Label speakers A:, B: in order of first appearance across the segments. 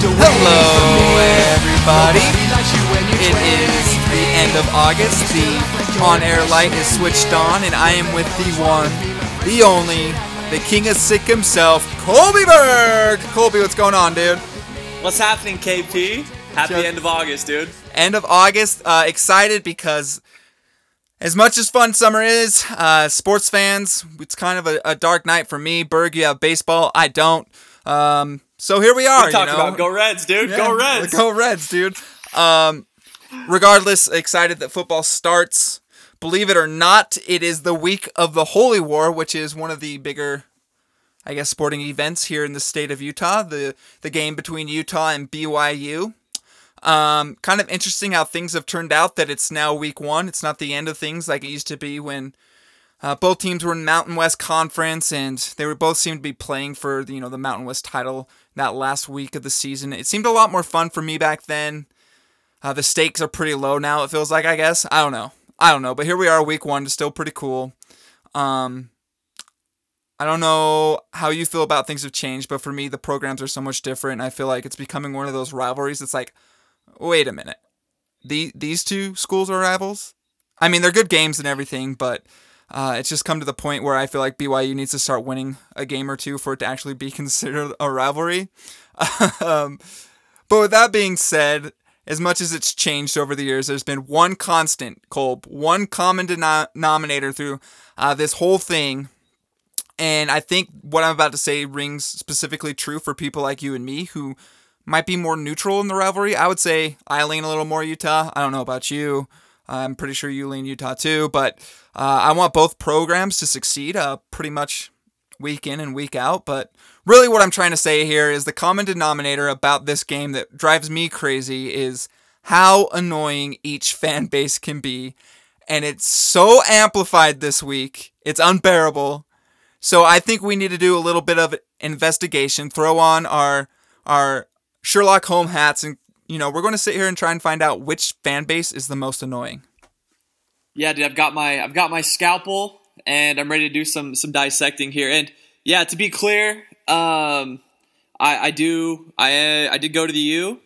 A: Hello, everybody. It is the end of August. The on-air light is switched on, and I am with the one, the only, the king of sick himself, Colby Berg. Colby, what's going on, dude?
B: What's happening, KP? Happy
A: Just-
B: end of August, dude.
A: End of August. Uh, excited because as much as fun summer is, uh, sports fans, it's kind of a, a dark night for me. Berg, you have baseball. I don't. Um, so here we are.
B: We talked
A: you know?
B: about go Reds, dude.
A: Yeah,
B: go Reds.
A: Go Reds, dude. Um, regardless, excited that football starts. Believe it or not, it is the week of the Holy War, which is one of the bigger, I guess, sporting events here in the state of Utah. The the game between Utah and BYU. Um, kind of interesting how things have turned out. That it's now week one. It's not the end of things like it used to be when uh, both teams were in Mountain West Conference, and they were both seemed to be playing for the, you know the Mountain West title that last week of the season. It seemed a lot more fun for me back then. Uh, the stakes are pretty low now. It feels like I guess I don't know. I don't know, but here we are, week one. It's still pretty cool. Um, I don't know how you feel about things have changed, but for me, the programs are so much different. I feel like it's becoming one of those rivalries. It's like, wait a minute, the these two schools are rivals. I mean, they're good games and everything, but uh, it's just come to the point where I feel like BYU needs to start winning a game or two for it to actually be considered a rivalry. um, but with that being said, as much as it's changed over the years, there's been one constant, Kolb, one common denominator through uh, this whole thing. And I think what I'm about to say rings specifically true for people like you and me who might be more neutral in the rivalry. I would say I lean a little more Utah. I don't know about you. I'm pretty sure you lean Utah too, but uh, I want both programs to succeed uh, pretty much week in and week out. But really, what I'm trying to say here is the common denominator about this game that drives me crazy is how annoying each fan base can be. And it's so amplified this week, it's unbearable. So I think we need to do a little bit of investigation, throw on our our Sherlock Holmes hats, and you know we're going to sit here and try and find out which fan base is the most annoying.
B: Yeah, dude. I've got my I've got my scalpel, and I'm ready to do some some dissecting here. And yeah, to be clear, um, I I do I I did go to the U,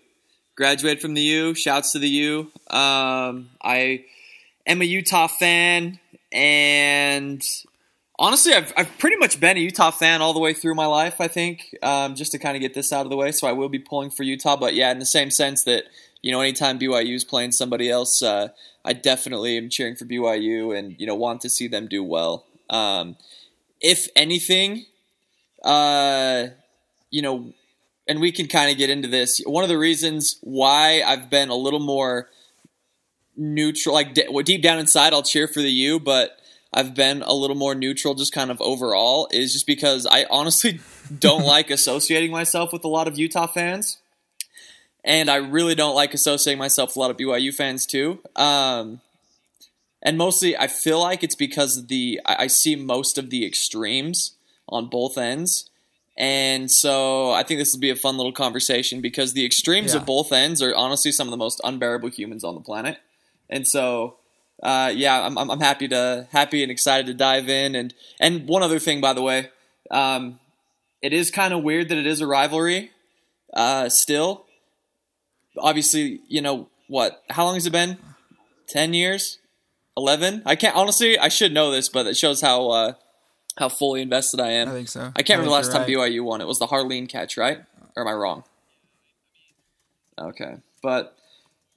B: graduated from the U. Shouts to the U. Um, I am a Utah fan, and honestly, I've, I've pretty much been a Utah fan all the way through my life, I think, um, just to kind of get this out of the way. So I will be pulling for Utah. But yeah, in the same sense that, you know, anytime BYU is playing somebody else, uh, I definitely am cheering for BYU and, you know, want to see them do well. Um, if anything, uh, you know, and we can kind of get into this. One of the reasons why I've been a little more neutral, like de- deep down inside, I'll cheer for the U, but I've been a little more neutral, just kind of overall, is just because I honestly don't like associating myself with a lot of Utah fans, and I really don't like associating myself with a lot of BYU fans too. Um, and mostly, I feel like it's because the I, I see most of the extremes on both ends. And so I think this will be a fun little conversation because the extremes
A: Yeah.
B: of both ends are honestly some of the most unbearable humans on the planet. And so uh, yeah, I'm, I'm I'm happy to happy and excited to dive in. And and one other thing, by the way, um, it is kind of weird that it is a rivalry. Uh, still, obviously, you know what? How long has it been? Ten years? Eleven? I can't honestly. I should know this, but it shows how uh, how fully invested I am.
A: I think so.
B: I can't remember the last time
A: you're
B: BYU won. It was the Harline catch, right? Or am I wrong? Okay, but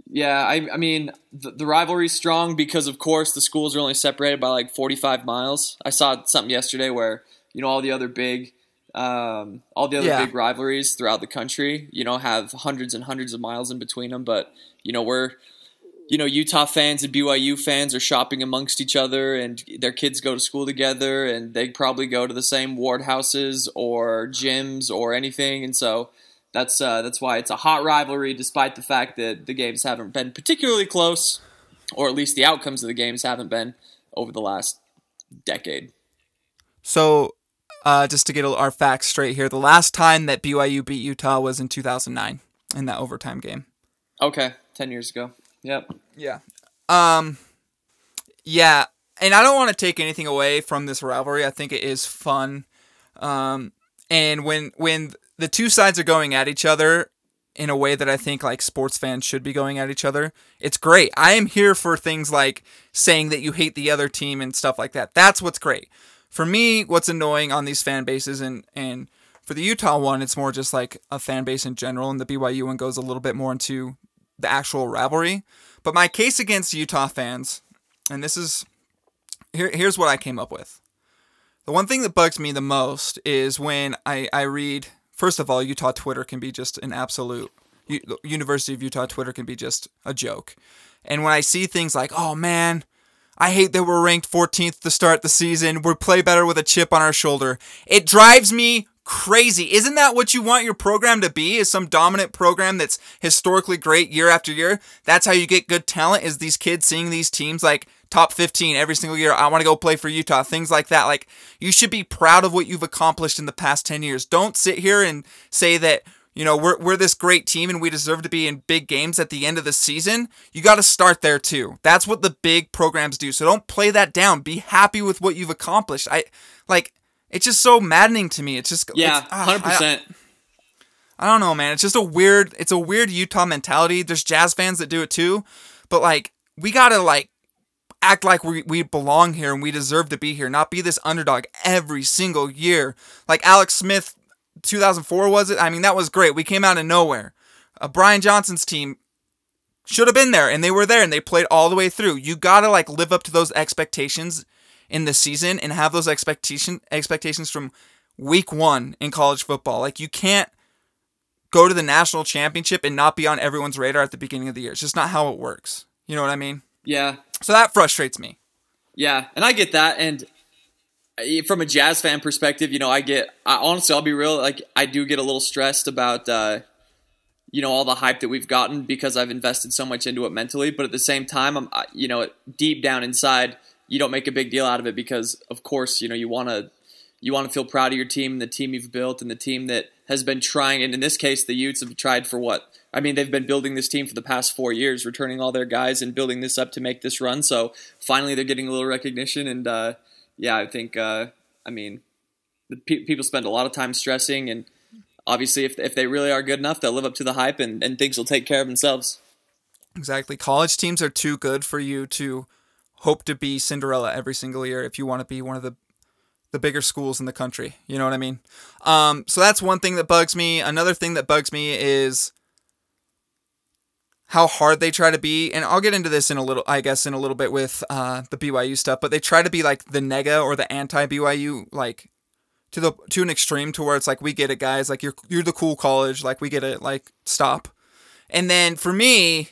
B: yeah, I, I mean the, the rivalry's strong because of course the schools are only separated by like 45 miles. I saw something yesterday where you know all the other big, um, all the other
A: Yeah.
B: big rivalries throughout the country, you know, have hundreds and hundreds of miles in between them. But you know we're you know, Utah fans and BYU fans are shopping amongst each other, and their kids go to school together, and they probably go to the same ward houses or gyms or anything, and so that's uh, that's why it's a hot rivalry, despite the fact that the games haven't been particularly close, or at least the outcomes of the games haven't been over the last decade.
A: So, uh, just to get our facts straight here, the last time that BYU beat Utah was in 2009 in that overtime game.
B: Okay, ten years ago. Yep.
A: Yeah. Um. Yeah, and I don't want to take anything away from this rivalry. I think it is fun. Um. And when when the two sides are going at each other, in a way that I think like sports fans should be going at each other. It's great. I am here for things like saying that you hate the other team and stuff like that. That's what's great. For me, what's annoying on these fan bases and and for the Utah one, it's more just like a fan base in general, and the BYU one goes a little bit more into the actual rivalry. But my case against Utah fans, and this is here, here's what I came up with. The one thing that bugs me the most is when I, I read, first of all, Utah Twitter can be just an absolute, U- University of Utah Twitter can be just a joke. And when I see things like, oh man, I hate that we're ranked 14th to start the season, we play better with a chip on our shoulder, it drives me crazy. Isn't that what you want your program to be? Is some dominant program that's historically great year after year? That's how you get good talent is these kids seeing these teams like top 15 every single year. I want to go play for Utah. Things like that. Like you should be proud of what you've accomplished in the past 10 years. Don't sit here and say that you know, we're, we're this great team and we deserve to be in big games at the end of the season. You got to start there too. That's what the big programs do. So don't play that down. Be happy with what you've accomplished. I like it's just so maddening to me. It's just
B: yeah,
A: ah,
B: hundred percent.
A: I don't know, man. It's just a weird. It's a weird Utah mentality. There's Jazz fans that do it too, but like we gotta like act like we, we belong here and we deserve to be here, not be this underdog every single year. Like Alex Smith, 2004 was it? I mean, that was great. We came out of nowhere. Uh, Brian Johnson's team should have been there, and they were there, and they played all the way through. You gotta like live up to those expectations in the season and have those expectation expectations from week one in college football. Like you can't go to the national championship and not be on everyone's radar at the beginning of the year. It's just not how it works. You know what I mean?
B: Yeah.
A: So that frustrates me.
B: Yeah, and I get that. And from a Jazz fan perspective, you know, I get I, honestly, I'll be real. Like I do get a little stressed about. Uh, you know all the hype that we've gotten because I've invested so much into it mentally, but at the same time, I'm you know deep down inside, you don't make a big deal out of it because of course you know you want to you want to feel proud of your team and the team you've built and the team that has been trying and in this case the Utes have tried for what I mean they've been building this team for the past 4 years returning all their guys and building this up to make this run so finally they're getting a little recognition and uh, yeah I think uh, I mean pe- people spend a lot of time stressing and obviously if, if they really are good enough they'll live up to the hype and, and things will take care of themselves
A: exactly college teams are too good for you to hope to be Cinderella every single year if you want to be one of the the bigger schools in the country. You know what I mean? Um, so that's one thing that bugs me. Another thing that bugs me is how hard they try to be, and I'll get into this in a little, I guess, in a little bit with uh, the BYU stuff. But they try to be like the nega or the anti BYU, like to the to an extreme to where it's like we get it, guys. Like you're you're the cool college, like we get it. Like stop. And then for me,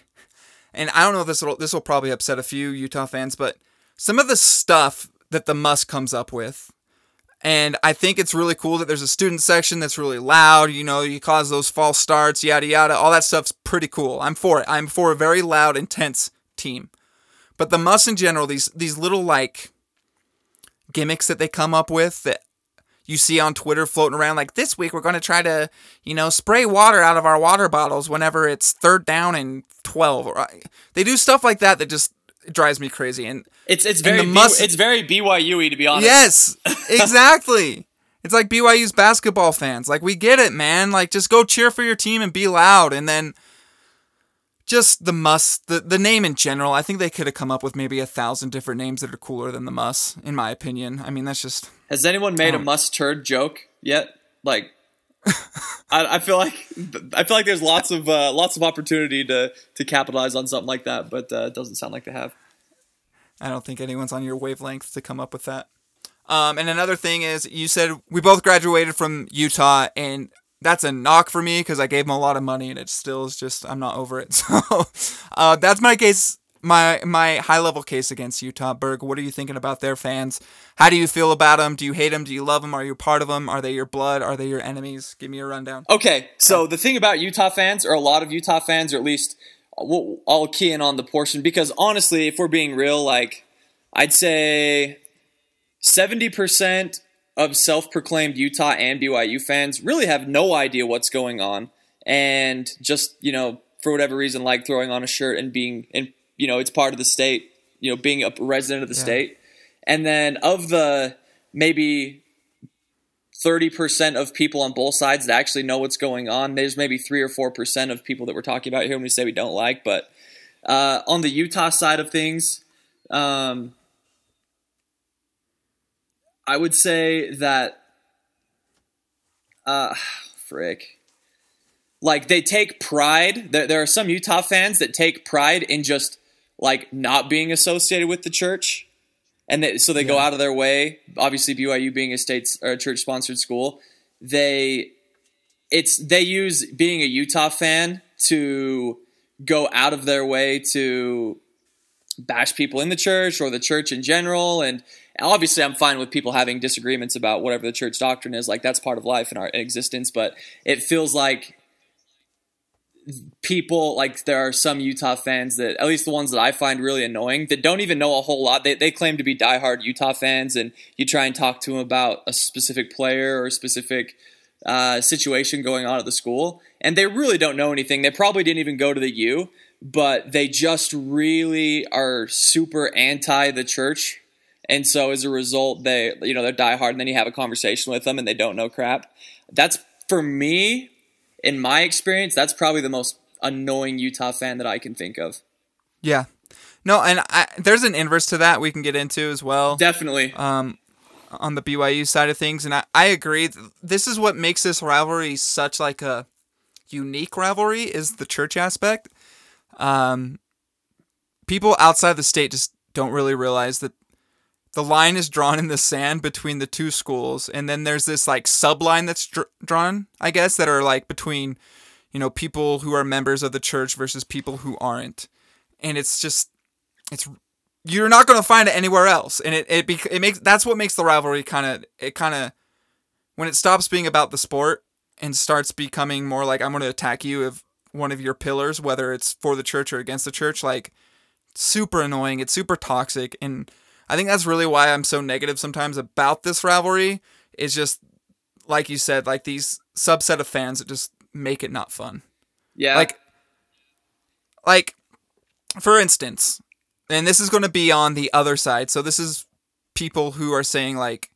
A: and I don't know if this will this will probably upset a few Utah fans, but some of the stuff that the Muss comes up with, and I think it's really cool that there's a student section that's really loud. You know, you cause those false starts, yada yada. All that stuff's pretty cool. I'm for it. I'm for a very loud, intense team. But the Muss in general, these these little like gimmicks that they come up with that you see on Twitter floating around like this week we're going to try to, you know, spray water out of our water bottles whenever it's third down and 12 or they do stuff like that that just drives me crazy and
B: it's it's very B- it's very BYU to be honest.
A: Yes. Exactly. it's like BYU's basketball fans. Like we get it, man. Like just go cheer for your team and be loud and then just the Muss, the, the name in general. I think they could have come up with maybe a thousand different names that are cooler than the Muss, in my opinion. I mean, that's just.
B: Has anyone made a oh. Muss turd joke yet? Like, I, I, feel like I feel like there's lots of uh, lots of opportunity to to capitalize on something like that, but uh, it doesn't sound like they have.
A: I don't think anyone's on your wavelength to come up with that. Um, and another thing is, you said we both graduated from Utah, and that's a knock for me because I gave him a lot of money and it still is just I'm not over it. So uh, that's my case, my my high level case against Utah. Berg, what are you thinking about their fans? How do you feel about them? Do you hate them? Do you love them? Are you part of them? Are they your blood? Are they your enemies? Give me a rundown.
B: Okay, so the thing about Utah fans, or a lot of Utah fans, or at least I'll key in on the portion because honestly, if we're being real, like I'd say seventy percent of self-proclaimed Utah and BYU fans really have no idea what's going on and just, you know, for whatever reason like throwing on a shirt and being and you know, it's part of the state, you know, being a resident of the yeah. state. And then of the maybe 30% of people on both sides that actually know what's going on. There's maybe 3 or 4% of people that we're talking about here when we say we don't like. But uh, on the Utah side of things, um, I would say that, uh, frick. Like they take pride. There, there are some Utah fans that take pride in just like not being associated with the church and they, so they yeah. go out of their way. Obviously, BYU being a state or a church sponsored school, they it's they use being a Utah fan to go out of their way to bash people in the church or the church in general and obviously i'm fine with people having disagreements about whatever the church doctrine is like that's part of life and our existence but it feels like people like there are some Utah fans that at least the ones that I find really annoying that don't even know a whole lot. They they claim to be diehard Utah fans, and you try and talk to them about a specific player or a specific uh, situation going on at the school, and they really don't know anything. They probably didn't even go to the U, but they just really are super anti the church. And so as a result, they you know they're diehard, and then you have a conversation with them, and they don't know crap. That's for me in my experience, that's probably the most annoying Utah fan that I can think of.
A: Yeah. No, and I, there's an inverse to that we can get into as well.
B: Definitely.
A: Um, on the BYU side of things, and I, I agree. This is what makes this rivalry such like a unique rivalry is the church aspect. Um, people outside the state just don't really realize that the line is drawn in the sand between the two schools and then there's this like subline that's dr- drawn i guess that are like between you know people who are members of the church versus people who aren't. And it's just it's you're not going to find it anywhere else. And it it, it makes that's what makes the rivalry kind of it kind of when it stops being about the sport and starts becoming more like i'm going to attack you if one of your pillars whether it's for the church or against the church like super annoying it's super toxic and I think that's really why I'm so negative sometimes about this rivalry. Is just like you said, like these subset of fans that just make it not fun.
B: Yeah.
A: Like, like, for instance, and this is going to be on the other side. So this is people who are saying like,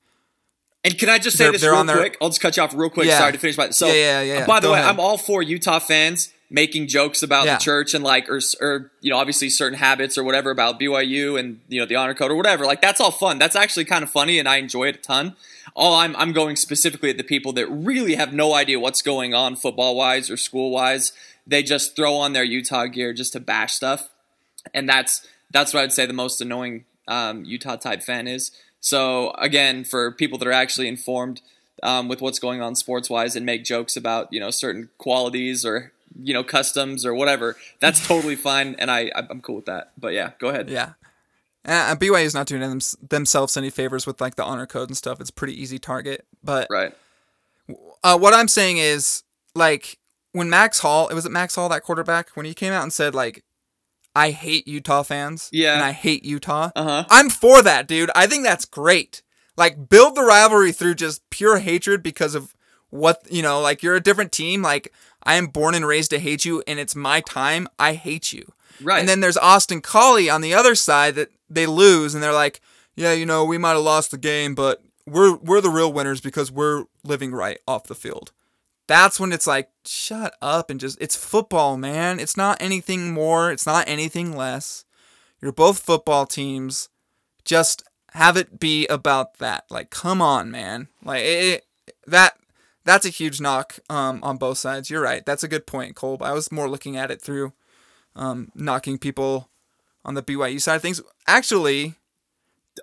B: and can I just say they're, this real quick? Their... I'll just cut you off real quick. Yeah. Sorry to finish my. So,
A: yeah, yeah, yeah.
B: By the Go way, ahead. I'm all for Utah fans making jokes about yeah. the church and like or, or you know obviously certain habits or whatever about BYU and you know the honor code or whatever. Like that's all fun. That's actually kind of funny and I enjoy it a ton. All I'm I'm going specifically at the people that really have no idea what's going on football wise or school wise they just throw on their Utah gear just to bash stuff. And that's that's what I'd say the most annoying um, Utah type fan is. So again for people that are actually informed um, with what's going on sports wise and make jokes about you know certain qualities or you know customs or whatever that's totally fine and i i'm cool with that but yeah go ahead
A: yeah uh, BYU is not doing them, themselves any favors with like the honor code and stuff. It's pretty easy target. But
B: right.
A: Uh, what I'm saying is like when Max Hall, it was it Max Hall that quarterback when he came out and said like, "I hate Utah fans."
B: Yeah.
A: And I hate Utah.
B: Uh huh.
A: I'm for that, dude. I think that's great. Like build the rivalry through just pure hatred because of what you know. Like you're a different team. Like I am born and raised to hate you, and it's my time. I hate you.
B: Right.
A: And then there's Austin Collie on the other side that they lose, and they're like, yeah, you know, we might have lost the game, but we're we're the real winners because we're living right off the field. That's when it's like, shut up and just it's football, man. It's not anything more. It's not anything less. You're both football teams. Just have it be about that. Like, come on, man. Like it, that that's a huge knock um, on both sides. You're right. That's a good point, Cole. I was more looking at it through um, knocking people on the BYU side of things. Actually,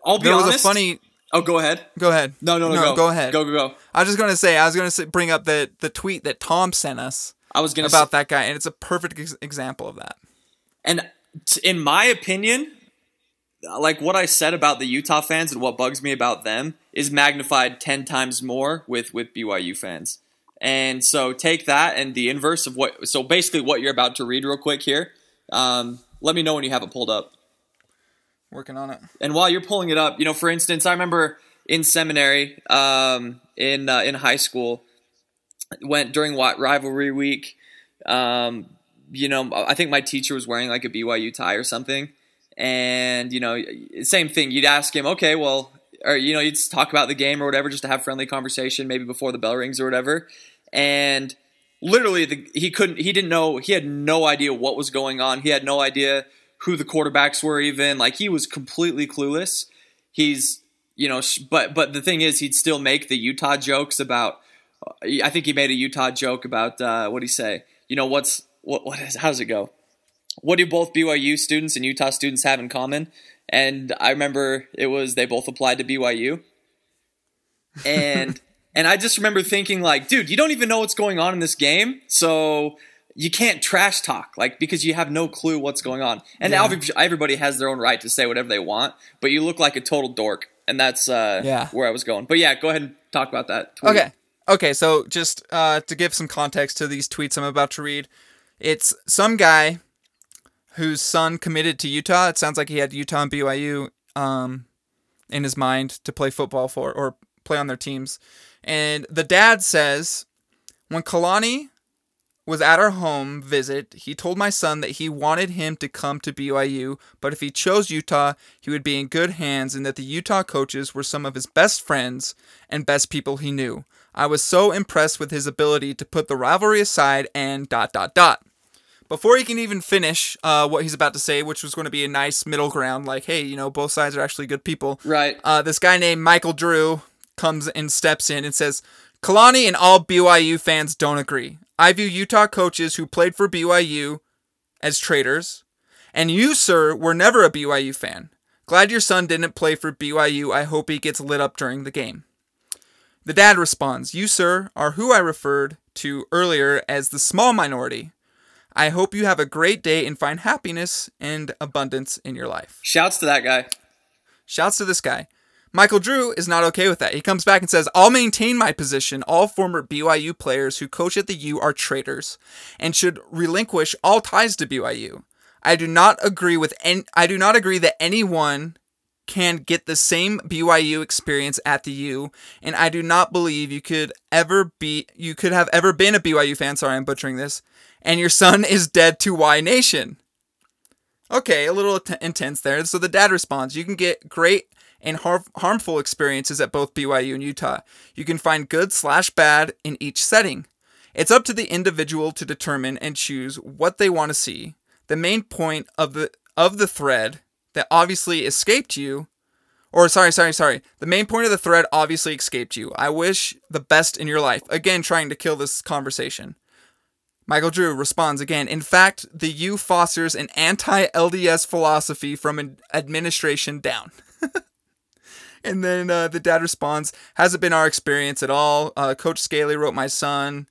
B: I'll be
A: there
B: honest.
A: was a funny.
B: Oh, go ahead.
A: Go ahead.
B: No, no, no.
A: no
B: go.
A: go ahead.
B: Go, go, go.
A: I was just gonna say. I was gonna bring up the the tweet that Tom sent us.
B: I was gonna
A: about
B: say,
A: that guy, and it's a perfect ex- example of that.
B: And in my opinion, like what I said about the Utah fans and what bugs me about them is magnified 10 times more with with BYU fans. And so take that and the inverse of what so basically what you're about to read real quick here. Um, let me know when you have it pulled up.
A: Working on it.
B: And while you're pulling it up, you know, for instance, I remember in seminary, um, in uh, in high school, went during what rivalry week. Um, you know, I think my teacher was wearing like a BYU tie or something and you know, same thing. You'd ask him, okay, well, or you know, you'd talk about the game or whatever, just to have friendly conversation, maybe before the bell rings or whatever. And literally, the, he couldn't, he didn't know, he had no idea what was going on. He had no idea who the quarterbacks were, even like he was completely clueless. He's, you know, but but the thing is, he'd still make the Utah jokes about. I think he made a Utah joke about uh, what you say. You know, what's what what is how does it go? What do both BYU students and Utah students have in common? And I remember it was they both applied to BYU. And and I just remember thinking like, dude, you don't even know what's going on in this game. So you can't trash talk like because you have no clue what's going on. And yeah. everybody has their own right to say whatever they want, but you look like a total dork. And that's uh, yeah. where I was going. But yeah, go ahead and talk about that.
A: Tweet. Okay. Okay, so just uh, to give some context to these tweets I'm about to read, it's some guy whose son committed to Utah. It sounds like he had Utah and BYU um, in his mind to play football for or play on their teams. And the dad says, when Kalani was at our home visit, he told my son that he wanted him to come to BYU, but if he chose Utah, he would be in good hands and that the Utah coaches were some of his best friends and best people he knew. I was so impressed with his ability to put the rivalry aside and dot dot dot before he can even finish uh, what he's about to say, which was going to be a nice middle ground, like, hey, you know, both sides are actually good people.
B: Right.
A: Uh, this guy named Michael Drew comes and steps in and says, Kalani and all BYU fans don't agree. I view Utah coaches who played for BYU as traitors, and you, sir, were never a BYU fan. Glad your son didn't play for BYU. I hope he gets lit up during the game. The dad responds, You, sir, are who I referred to earlier as the small minority I hope you have a great day and find happiness and abundance in your life.
B: Shouts to that guy.
A: Shouts to this guy. Michael Drew is not okay with that. He comes back and says, I'll maintain my position. All former BYU players who coach at the U are traitors and should relinquish all ties to BYU. I do not agree with any, I do not agree that anyone can get the same BYU experience at the U, and I do not believe you could ever be you could have ever been a BYU fan. Sorry, I'm butchering this and your son is dead to Y Nation. Okay, a little t- intense there. So the dad responds, You can get great and har- harmful experiences at both BYU and Utah. You can find good slash bad in each setting. It's up to the individual to determine and choose what they want to see. The main point of the of the thread that obviously escaped you, or sorry, sorry, sorry. The main point of the thread obviously escaped you. I wish the best in your life. Again, trying to kill this conversation. Michael Drew responds again. In fact, the U fosters an anti LDS philosophy from an administration down. and then uh, the dad responds Hasn't been our experience at all. Uh, Coach Staley wrote my son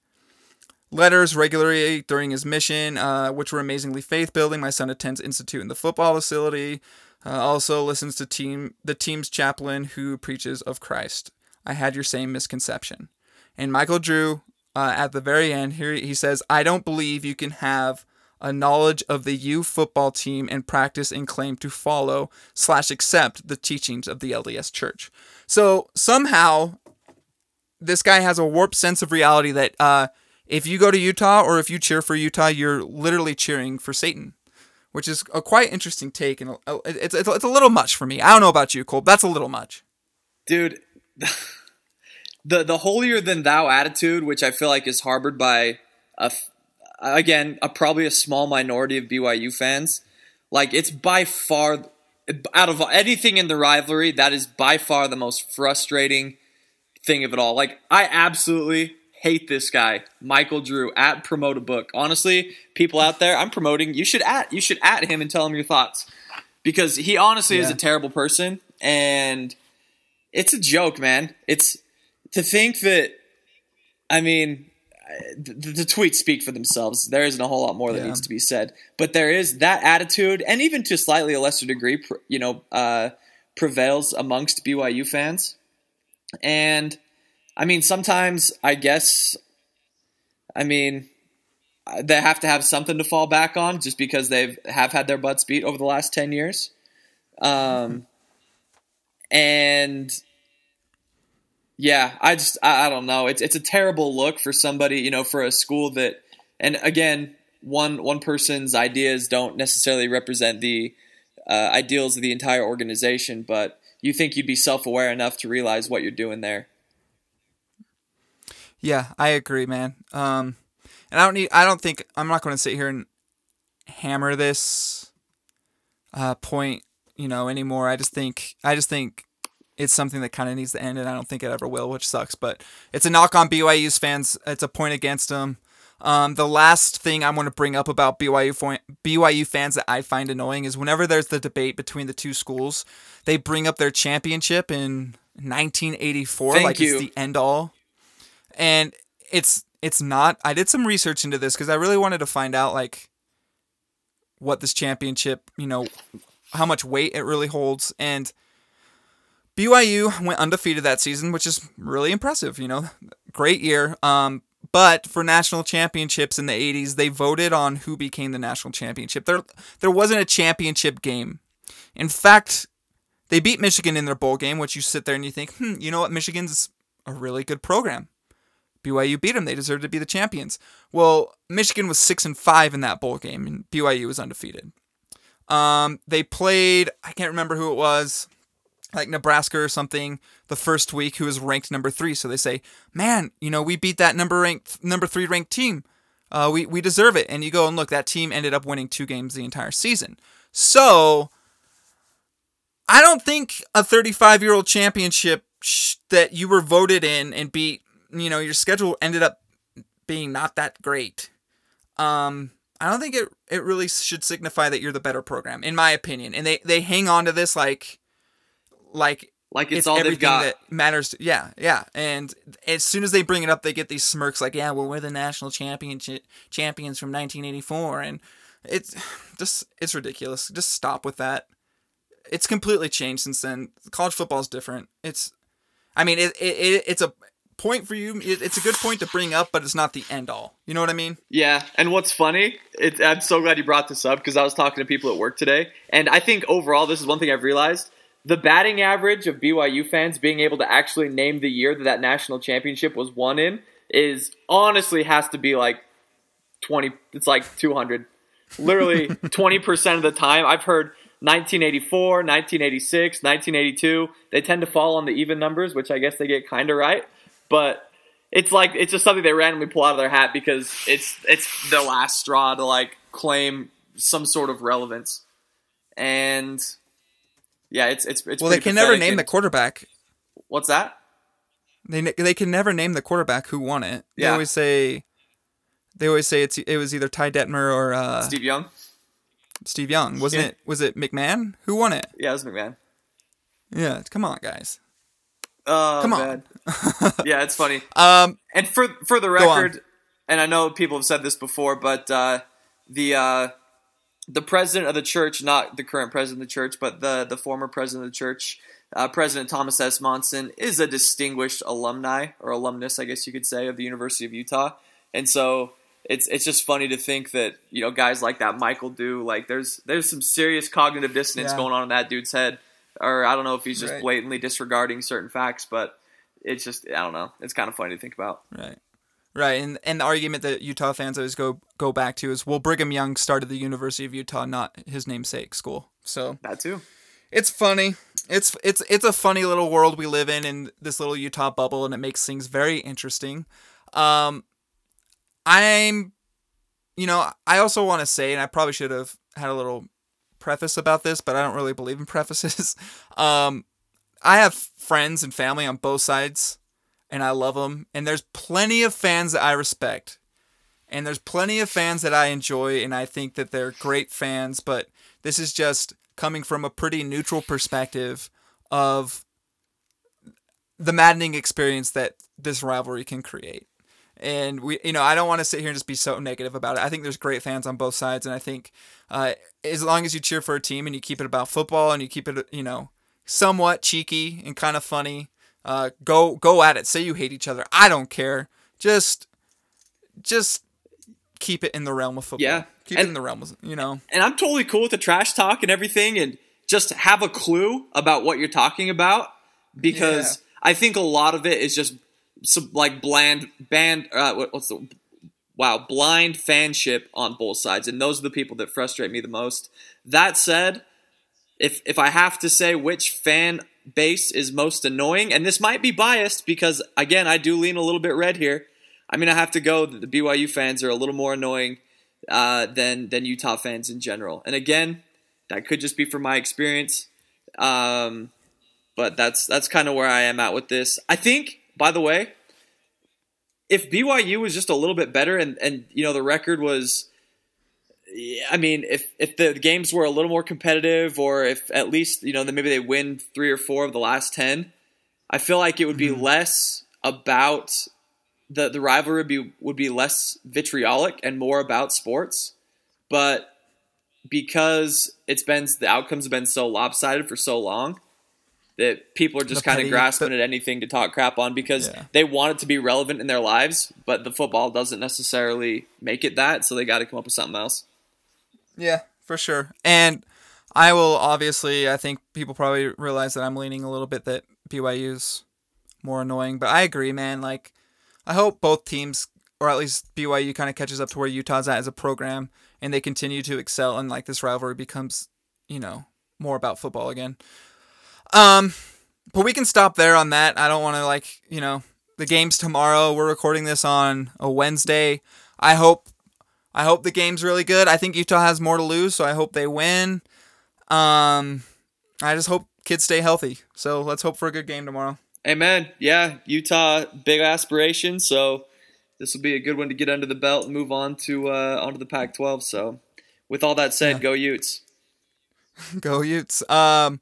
A: letters regularly during his mission, uh, which were amazingly faith building. My son attends Institute in the football facility. Uh, also listens to team the team's chaplain who preaches of Christ. I had your same misconception. And Michael Drew uh, at the very end here he says i don't believe you can have a knowledge of the u football team and practice and claim to follow slash accept the teachings of the lds church. So somehow this guy has a warped sense of reality that uh, if you go to utah or if you cheer for utah you're literally cheering for satan which is a quite interesting take and it's, it's, it's a little much for me. I don't know about you cole that's a little much.
B: Dude the the holier than thou attitude, which I feel like is harbored by a again a probably a small minority of BYU fans. Like it's by far out of anything in the rivalry, that is by far the most frustrating thing of it all. Like I absolutely hate this guy, Michael Drew at Promote a Book. Honestly, people out there, I'm promoting. You should at you should at him and tell him your thoughts because he honestly yeah. is a terrible person and it's a joke, man. It's to think that, I mean, the, the, tweets speak for themselves. There isn't a whole lot more that yeah. needs to be said, but there is that attitude, and even to slightly a lesser degree, you know, uh, prevails amongst BYU fans. And I mean, sometimes I guess, I mean, they have to have something to fall back on just because they've have had their butts beat over the last ten years. Um, and yeah, I just I, I don't know. It's it's a terrible look for somebody, you know, for a school that and again, one one person's ideas don't necessarily represent the uh, ideals of the entire organization, but you think you'd be self aware enough to realize what you're doing there.
A: Yeah, I agree, man. Um, and I don't need. I don't think I'm not going to sit here and hammer this uh, point, you know, anymore. I just think. I just think it's something that kind of needs to end, and I don't think it ever will, which sucks. But it's a knock on BYU's fans. It's a point against them. Um, the last thing I want to bring up about BYU BYU fans that I find annoying is whenever there's the debate between the two schools, they bring up their championship in 1984
B: Thank
A: like
B: you.
A: it's the end all, and it's it's not. I did some research into this because I really wanted to find out like what this championship, you know, how much weight it really holds, and BYU went undefeated that season, which is really impressive. You know, great year. Um, but for national championships in the 80s, they voted on who became the national championship. There, there wasn't a championship game. In fact, they beat Michigan in their bowl game, which you sit there and you think, hmm, you know what? Michigan's a really good program. BYU beat them. They deserve to be the champions. Well, Michigan was six and five in that bowl game, and BYU was undefeated. Um, they played. I can't remember who it was like Nebraska or something the first week who is ranked number three. So they say, man, you know, we beat that number ranked number three ranked team. Uh, we we deserve it. And you go and look, that team ended up winning two games the entire season. So I don't think a 35 year old championship sh- that you were voted in and beat, you know, your schedule ended up being not that great. Um, I don't think it it really should signify that you're the better program, in my opinion. And they they hang on to this like like
B: like it's, it's all they've got that
A: matters. To, yeah, yeah. And as soon as they bring it up, they get these smirks like, "Yeah, well, we're the national championship champions from 1984," and it's just it's ridiculous. Just stop with that. It's completely changed since then. College football is different. It's, I mean, it, it it's a point for you. It, it's a good point to bring up, but it's not the end all. You know what I mean?
B: Yeah. And what's funny? It, I'm so glad you brought this up because I was talking to people at work today, and I think overall, this is one thing I've realized the batting average of BYU fans being able to actually name the year that that national championship was won in is honestly has to be like 20 it's like 200 literally 20% of the time. I've heard 1984 1986 1982 they tend to fall on the even numbers which i guess they get kind of right. But it's like it's just something they randomly pull out of their hat because it's it's the last straw to like claim some sort of relevance. And yeah, it's it's it's.
A: Well, they can never name the quarterback.
B: What's that?
A: They they can never name the quarterback who won it. They
B: yeah.
A: always say. They always say it's it was either Ty Detmer or uh,
B: Steve Young.
A: Steve Young wasn't yeah. it? Was it McMahon who won it?
B: Yeah, it was McMahon.
A: Yeah, come on, guys.
B: Oh,
A: come
B: on. yeah, it's funny.
A: Um,
B: and for for the record, and I know people have said this before, but uh, the uh, the president of the church, not the current president of the church, but the, the former president of the church, uh, President Thomas S. Monson, is a distinguished alumni or alumnus, I guess you could say, of the University of Utah. And so it's it's just funny to think that you know guys like that Michael Drew like there's there's some serious cognitive dissonance yeah. going on in that dude's head, or I don't know if he's just right. blatantly disregarding certain facts, but it's just I don't know. It's kind of funny to think about.
A: Right. Right, and and the argument that Utah fans always go go back to is, well, Brigham Young started the University of Utah, not his namesake school. So
B: that too.
A: It's funny. It's it's it's a funny little world we live in in this little Utah bubble, and it makes things very interesting. Um, I'm, you know, I also want to say, and I probably should have had a little preface about this, but I don't really believe in prefaces. um, I have friends and family on both sides and I love them. And there's plenty of fans that I respect. And there's plenty of fans that I enjoy and I think that they're great fans, but this is just coming from a pretty neutral perspective of the maddening experience that this rivalry can create. And we, you know, I don't want to sit here and just be so negative about it. I think there's great fans on both sides, and I think uh, as long as you cheer for a team and you keep it about football and you keep it, you know, somewhat cheeky and kind of funny, uh, go go at it. Say you hate each other. I don't care. Just just keep it in the realm of football.
B: Yeah,
A: keep and, it in the realm of you know.
B: And I'm totally cool with the trash talk and everything, and just have a clue about what you're talking about because yeah. I think a lot of it is just some like bland band. Uh, what's the wow blind fanship on both sides, and those are the people that frustrate me the most. That said, if if I have to say which fan base is most annoying, and this might be biased because again, I do lean a little bit red here. I mean, I have to go that the BYU fans are a little more annoying uh, than than Utah fans in general. And again, that could just be from my experience. Um, but that's that's kind of where I am at with this. I think, by the way, if BYU was just a little bit better and and you know the record was I mean, if if the games were a little more competitive, or if at least you know, then maybe they win three or four of the last ten, I feel like it would be mm-hmm. less about the the rivalry would be would be less vitriolic and more about sports. But because it's been the outcomes have been so lopsided for so long that people are just kind of grasping the, at anything to talk crap on because yeah. they want it to be relevant in their lives, but the football doesn't necessarily make it that, so they got to come up with something else.
A: Yeah, for sure. And I will obviously, I think people probably realize that I'm leaning a little bit that BYU's more annoying, but I agree, man. Like, I hope both teams, or at least BYU, kind of catches up to where Utah's at as a program, and they continue to excel, and like this rivalry becomes, you know, more about football again. Um, but we can stop there on that. I don't want to like, you know, the game's tomorrow. We're recording this on a Wednesday. I hope I hope the game's really good. I think Utah has more to lose, so I hope they win. Um, I just hope kids stay healthy. So let's hope for a good game tomorrow.
B: Amen. Yeah, Utah, big aspirations. So this will be a good one to get under the belt and move on to uh, onto the Pac-12. So with all that said, yeah. go Utes.
A: go Utes. Um,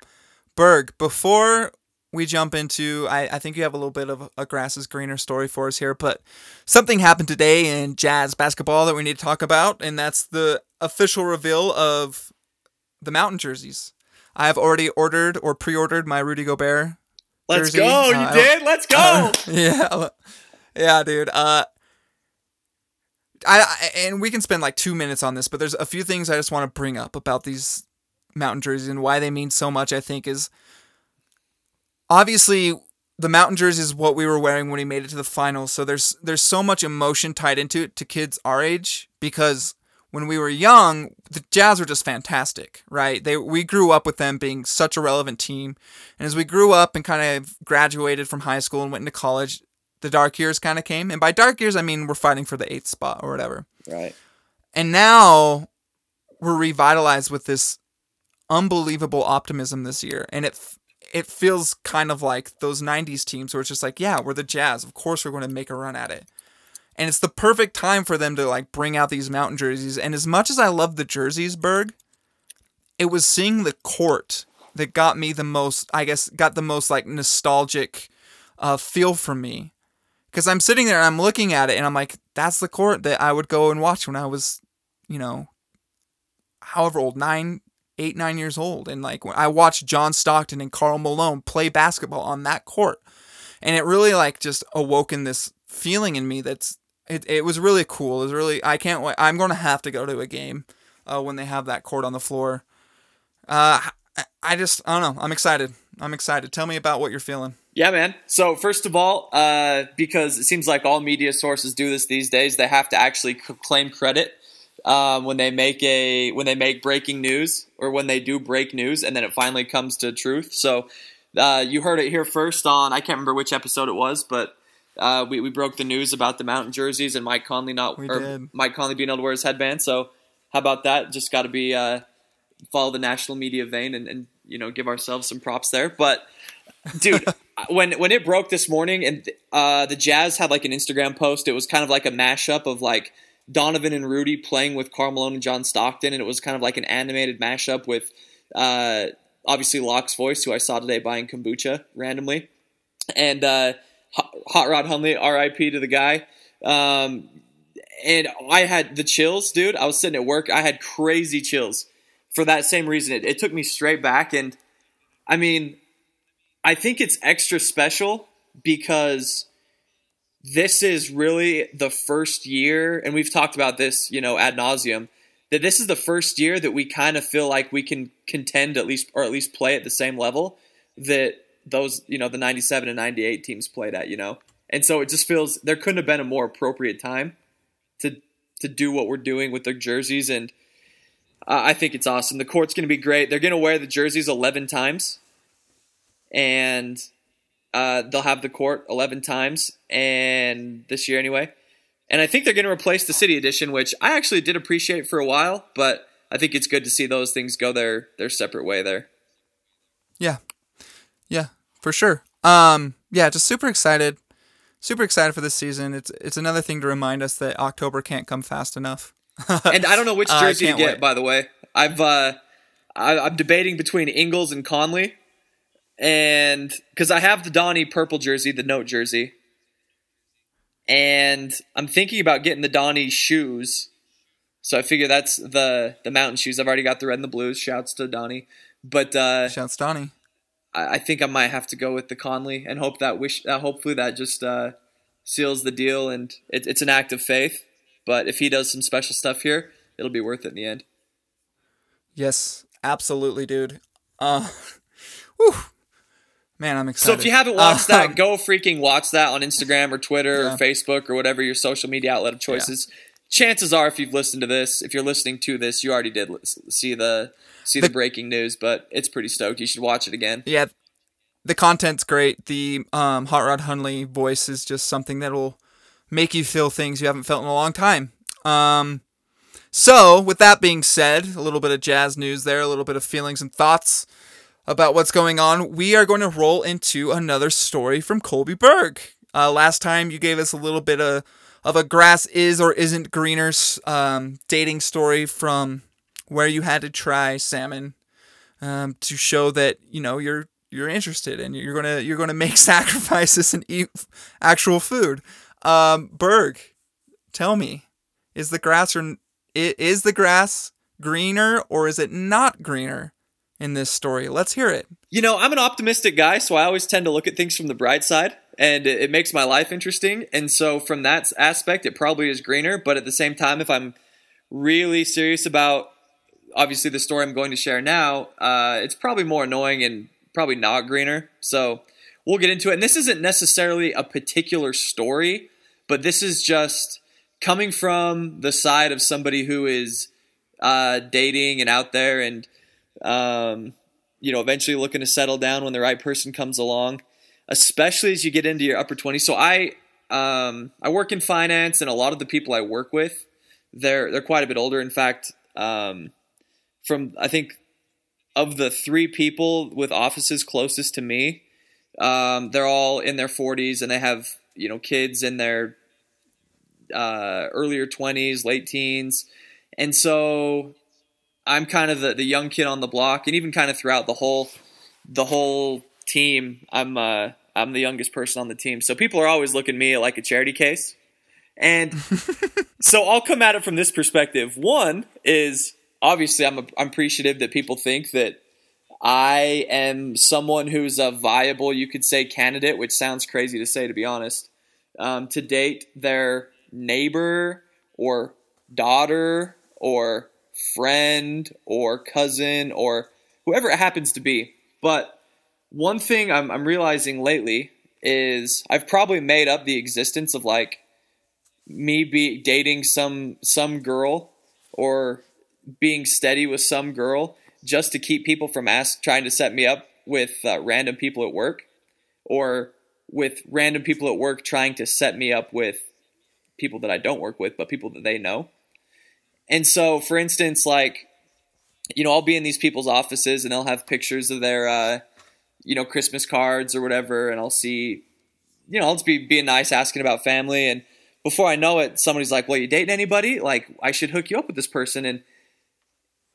A: Berg, before we jump into I, I think you have a little bit of a grass is greener story for us here but something happened today in jazz basketball that we need to talk about and that's the official reveal of the mountain jerseys. I have already ordered or pre-ordered my rudy gobert
B: let's jersey. go you uh, did? Let's go! Uh,
A: yeah yeah dude uh I, I and we can spend like two minutes on this but there's a few things i just want to bring up about these mountain jerseys and why they mean so much i think is obviously the mountain jersey is what we were wearing when we made it to the finals. So there's there's so much emotion tied into it to kids our age because when we were young, the Jazz were just fantastic, right? They we grew up with them being such a relevant team, and as we grew up and kind of graduated from high school and went into college, the dark years kind of came. And by dark years, I mean we're fighting for the eighth spot or whatever.
B: Right.
A: And now we're revitalized with this unbelievable optimism this year, and it it feels kind of like those 90s teams where it's just like, yeah, we're the Jazz. Of course we're going to make a run at it. And it's the perfect time for them to like bring out these mountain jerseys. And as much as I love the jerseys, Berg, it was seeing the court that got me the most, I guess, got the most like nostalgic uh, feel from me. Because I'm sitting there and I'm looking at it and I'm like, that's the court that I would go and watch when I was, you know, however old, nine, eight, nine years old. And like I watched John Stockton and Karl Malone play basketball on that court. And it really like just awoken this feeling in me that's it, it was really cool. It was really I can't wait. I'm gonna have to go to a game uh, when they have that court on the floor. Uh, I just I don't know. I'm excited. I'm excited. Tell me about what you're feeling.
B: Yeah, man. So first of all, uh, because it seems like all media sources do this these days, they have to actually claim credit um, when they make a when they make breaking news or when they do break news and then it finally comes to truth. So uh, you heard it here first on I can't remember which episode it was, but uh, we we broke the news about the mountain jerseys and Mike Conley not we or did. Mike Conley being able to wear his headband. So how about that? Just got to be uh, follow the national media vein and, and you know give ourselves some props there. But dude, when when it broke this morning and uh, the Jazz had like an Instagram post, it was kind of like a mashup of like Donovan and Rudy playing with Karl Malone and John Stockton, and it was kind of like an animated mashup with uh, obviously Locke's voice, who I saw today buying kombucha randomly, and uh, Hot Rod Hundley, R.I.P. to the guy. Um, and I had the chills, dude. I was sitting at work, I had crazy chills for that same reason. It, it took me straight back, and I mean, I think it's extra special because this is really the first year, and we've talked about this, you know, ad nauseum, that this is the first year that we kind of feel like we can contend at least, or at least play at the same level that those, you know, the 97 and 98 teams played at, you know? And so it just feels there couldn't have been a more appropriate time to to do what we're doing with their jerseys, and uh, I think it's awesome. The court's going to be great. They're going to wear the jerseys 11 times, and uh, they'll have the court 11 times, and this year anyway. And I think they're going to replace the City Edition, which I actually did appreciate for a while, but I think it's good to see those things go their their separate way there.
A: Yeah, yeah, for sure. Um, yeah, just super excited, super excited for this season. It's it's another thing to remind us that October can't come fast enough.
B: and I don't know which jersey to get,
A: wait.
B: by the way. I've uh, I, I'm debating between Ingles and Conley, and because I have the Donnie purple jersey, the note jersey, and I'm thinking about getting the Donnie shoes. So I figure that's the the mountain shoes. I've already got the red and the blues. Shouts to Donnie, but uh,
A: Shouts Donnie.
B: I, I think I might have to go with the Conley and hope that wish. Uh, hopefully that just uh, seals the deal, and it, it's an act of faith. But if he does some special stuff here, it'll be worth it in the end.
A: Yes, absolutely, dude. Uh, whew. Man, I'm excited.
B: So if you haven't watched
A: Um,
B: that, go freaking watch that on Instagram or Twitter
A: Yeah.
B: or Facebook or whatever your social media outlet of choices. Chances are, if you've listened to this, if you're listening to this, you already did see the see the,
A: The-
B: breaking news. But it's pretty stoked. You should watch it again.
A: Yeah, the content's great. The um, Hot Rod Hundley voice is just something that will make you feel things you haven't felt in a long time. Um, so, with that being said, a little bit of jazz news there, a little bit of feelings and thoughts about what's going on. We are going to roll into another story from Colby Berg. Uh, last time you gave us a little bit of of a grass is or isn't greener um, dating story from where you had to try salmon um, to show that you know you're you're interested and you're gonna you're gonna make sacrifices and eat actual food. Um, Berg, tell me, is the grass or is the grass greener or is it not greener in this story? Let's hear it.
B: You know, I'm an optimistic guy, so I always tend to look at things from the bright side, and it, makes my life interesting. And so, from that aspect, it probably is greener. But at the same time, if I'm really serious about obviously the story I'm going to share now, uh, it's probably more annoying and probably not greener. So we'll get into it. And this isn't necessarily a particular story, but this is just coming from the side of somebody who is uh, dating and out there and um, you know eventually looking to settle down when the right person comes along especially as you get into your upper 20s so i um, i work in finance and a lot of the people i work with they're they're quite a bit older. In fact um, from i think of the three people with offices closest to me um, they're all in their 40s and they have you know kids in their uh, earlier 20s late teens. And so I'm kind of the, the young kid on the block, and even kind of throughout the whole the whole team, I'm uh, I'm the youngest person on the team. So people are always looking at me like a charity case, and so I'll come at it from this perspective. One is obviously I'm a, I'm appreciative that people think that I am someone who's a viable, you could say, candidate, which sounds crazy to say to be honest, um, to date their neighbor or daughter or friend or cousin or whoever it happens to be. But one thing I'm, I'm realizing lately is I've probably made up the existence of like me be dating some some girl or being steady with some girl just to keep people from ask trying to set me up with uh, random people at work or with random people at work trying to set me up with people that I don't work with but people that they know. And so, for instance, like, you know, I'll be in these people's offices and they'll have pictures of their, uh, you know, Christmas cards or whatever, and I'll see, you know, I'll just be being nice, asking about family, and before I know it, somebody's like, "Well, you dating anybody? Like, I should hook you up with this person." And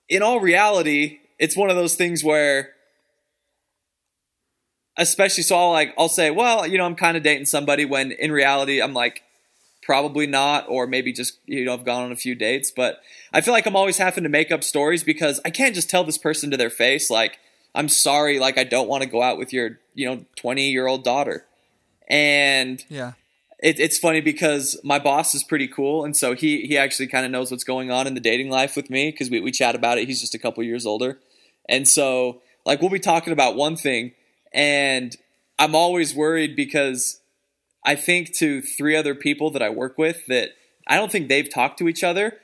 B: in all reality, it's one of those things where, especially, so I'll like, I'll say, "Well, you know, I'm kind of dating somebody," when in reality, I'm like, probably not or maybe just you know i've gone on a few dates but i feel like i'm always having to make up stories because i can't just tell this person to their face like i'm sorry like i don't want to go out with your you know 20 year old daughter. And
A: Yeah.
B: it, it's funny because my boss is pretty cool and so he he actually kind of knows what's going on in the dating life with me because we, we chat about it. He's just a couple years older. And so like we'll be talking about one thing and i'm always worried because I think to three other people that I work with that I don't think they've talked to each other.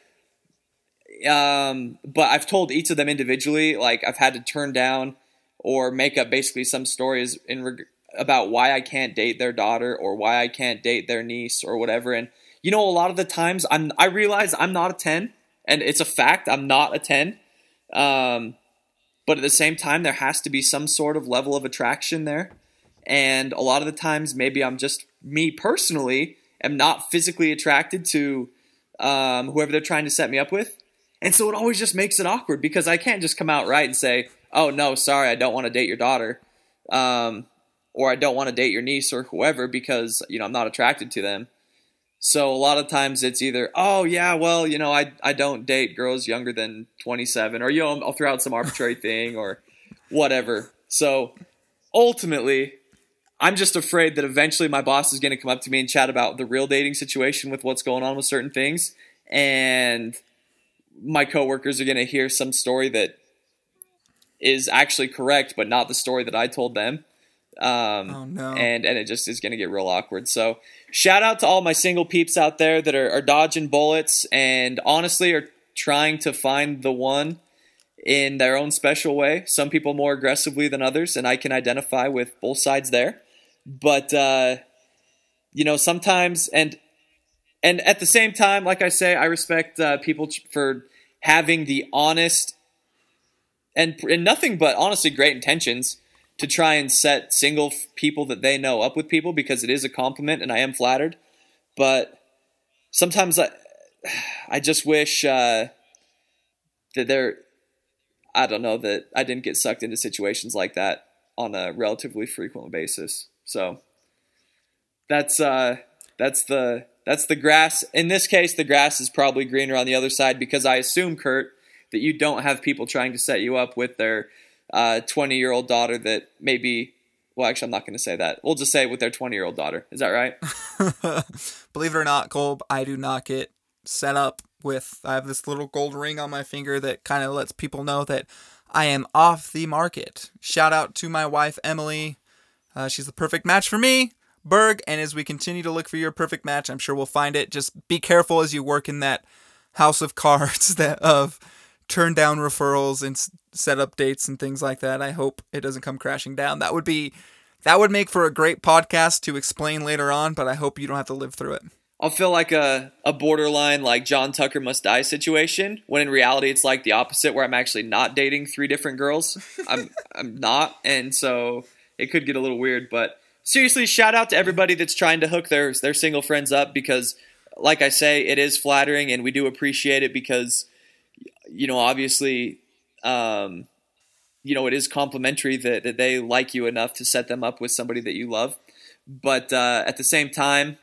B: Um, but I've told each of them individually, like I've had to turn down or make up basically some stories in reg- about why I can't date their daughter or why I can't date their niece or whatever. And you know, a lot of the times I'm I realize I'm not a ten, and it's a fact I'm not a ten. Um, but at the same time, there has to be some sort of level of attraction there. And a lot of the times, maybe I'm just me personally am not physically attracted to um, whoever they're trying to set me up with. And so it always just makes it awkward because I can't just come out right and say, oh, no, sorry, I don't want to date your daughter. Um, or I don't want to date your niece or whoever because, you know, I'm not attracted to them. So a lot of times it's either, oh yeah, well, you know, I I don't date girls younger than 27, or you know, I'll throw out some arbitrary thing or whatever. So ultimately, I'm just afraid that eventually my boss is going to come up to me and chat about the real dating situation with what's going on with certain things, and my coworkers are going to hear some story that is actually correct, but not the story that I told them. Um,
A: Oh, no.
B: And and it just is going to get real awkward. So shout out to all my single peeps out there that are, are dodging bullets and honestly are trying to find the one in their own special way. Some people more aggressively than others, and I can identify with both sides there. But uh, you know, sometimes and and at the same time, like I say, I respect uh, people for having the honest and and nothing but honestly great intentions to try and set single people that they know up with people because it is a compliment and I am flattered. But sometimes I I just wish uh, that there I don't know that I didn't get sucked into situations like that on a relatively frequent basis. So that's uh that's the that's the grass. In this case, the grass is probably greener on the other side because I assume, Kurt, that you don't have people trying to set you up with their twenty year old daughter that maybe. Well, actually, I'm not going to say that. We'll just say with their 20 year old daughter. Is that right?
A: Believe it or not, Kolb, I do not get set up with. I have this little gold ring on my finger that kind of lets people know that I am off the market. Shout out to my wife, Emily. Uh, she's the perfect match for me, Berg. And as we continue to look for your perfect match, I'm sure we'll find it. Just be careful as you work in that house of cards that of turn down referrals and set up dates and things like that. I hope it doesn't come crashing down. That would be that would make for a great podcast to explain later on, but I hope you don't have to live through it.
B: I'll feel like a, a borderline like John Tucker must die situation when in reality it's like the opposite where I'm actually not dating three different girls. I'm I'm not and so it could get a little weird but seriously shout out to everybody that's trying to hook their their single friends up because like I say it is flattering and we do appreciate it because you know obviously um you know it is complimentary that, that they like you enough to set them up with somebody that you love but uh, at the same time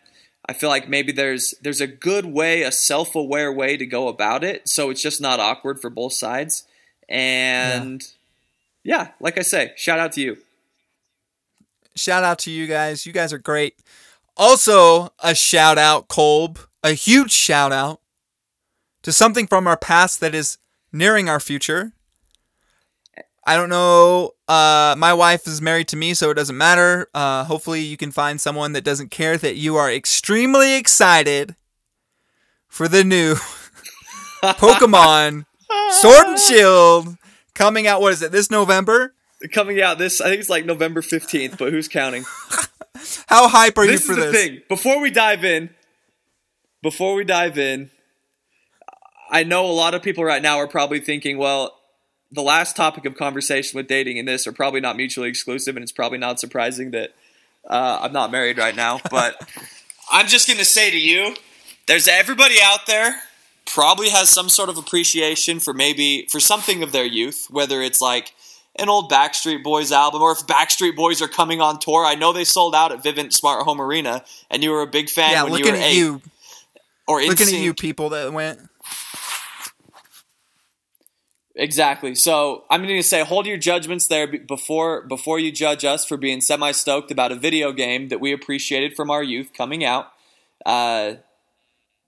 B: I feel like maybe there's there's a good way, a self-aware way to go about it, so it's just not awkward for both sides. And yeah, like I say, shout out to you.
A: Shout out to you guys. You guys are great. Also, a shout out, Kolb, a huge shout out to something from our past that is nearing our future. I don't know. Uh, my wife is married to me, so it doesn't matter. Uh, hopefully, you can find someone that doesn't care that you are extremely excited for the new Pokemon Sword and Shield coming out. What is it? This November?
B: Coming out this, I think it's like November fifteenth, but who's counting?
A: How hype are
B: this
A: you for
B: is the
A: this?
B: thing. Before we dive in, before we dive in, I know a lot of people right now are probably thinking, well, the last topic of conversation with dating and this are probably not mutually exclusive, and it's probably not surprising that uh, I'm not married right now. But I'm just going to say to you, there's everybody out there probably has some sort of appreciation for maybe for something of their youth, whether it's like an old Backstreet Boys album, or if Backstreet Boys are coming on tour. I know they sold out at Vivint Smart Home Arena, and you were a big fan
A: Yeah,
B: when you were
A: at
B: eight.
A: you,
B: or
A: looking at you, people that went.
B: Exactly. So I'm going to say, hold your judgments there before before you judge us for being semi stoked about a video game that we appreciated from our youth coming out. Uh,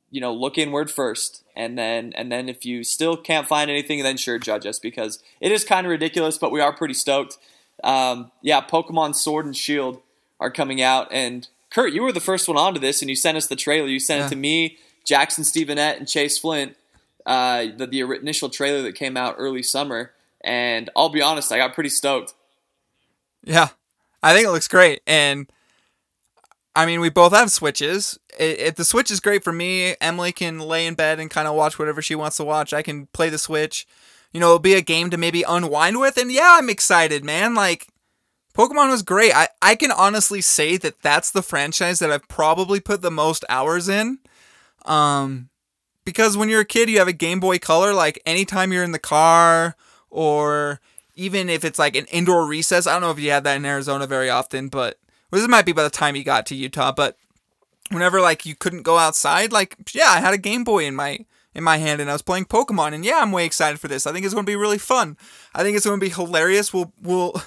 B: you know, look inward first, and then and then if you still can't find anything, then sure judge us because it is kind of ridiculous, but we are pretty stoked. Um, yeah, Pokemon Sword and Shield are coming out, and Kurt, you were the first one onto this, and you sent us the trailer. You sent
A: Yeah.
B: it to me, Jackson Stevenette, and Chase Flint uh, the, the initial trailer that came out early summer, and I'll be honest, I got pretty stoked.
A: Yeah, I think it looks great, and I mean we both have switches. If the switch is great for me, Emily can lay in bed and kind of watch whatever she wants to watch. I can play the switch. You know, it'll be a game to maybe unwind with, and yeah, I'm excited, man. Like Pokemon was great. I, I can honestly say that that's the franchise that I've probably put the most hours in. Um, because when you're a kid, you have a Game Boy Color. Like anytime you're in the car, or even if it's like an indoor recess. I don't know if you had that in Arizona very often, but this might be by the time you got to Utah. But whenever like you couldn't go outside, like yeah, I had a Game Boy in my in my hand and I was playing Pokemon. And yeah, I'm way excited for this. I think it's going to be really fun. I think it's going to be hilarious. We'll we'll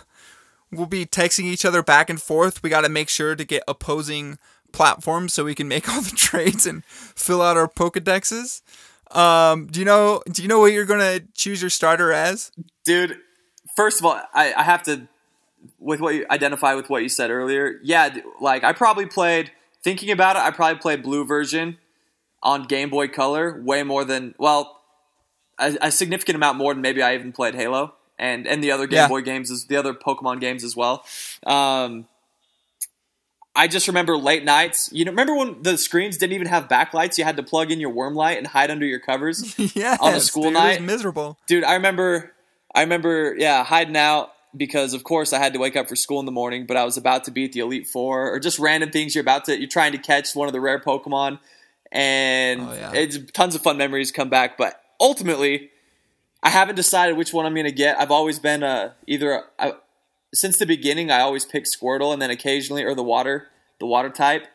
A: we'll be texting each other back and forth. We got to make sure to get opposing platforms so we can make all the trades and fill out our Pokedexes. Um, do you know? Do you know what you're gonna choose your starter as,
B: dude? First of all, I, I have to with what you identify with what you said earlier. Yeah, like I probably played. Thinking about it, I probably played blue version on Game Boy Color way more than well, a, a significant amount more than maybe I even played Halo and and the other Game yeah. Boy games, as the other Pokemon games as well. Um, I just remember late nights. You know, remember when the screens didn't even have backlights? You had to plug in your worm light and hide under your covers.
A: yeah,
B: on a school
A: dude,
B: night.
A: miserable,
B: dude. I remember. I remember, yeah, hiding out because of course I had to wake up for school in the morning, but I was about to beat the Elite Four or just random things you're about to you're trying to catch one of the rare Pokemon, and oh, yeah. it's tons of fun memories come back. But ultimately, I haven't decided which one I'm going to get. I've always been a, either a, since the beginning. I always pick Squirtle, and then occasionally or the water, the water type.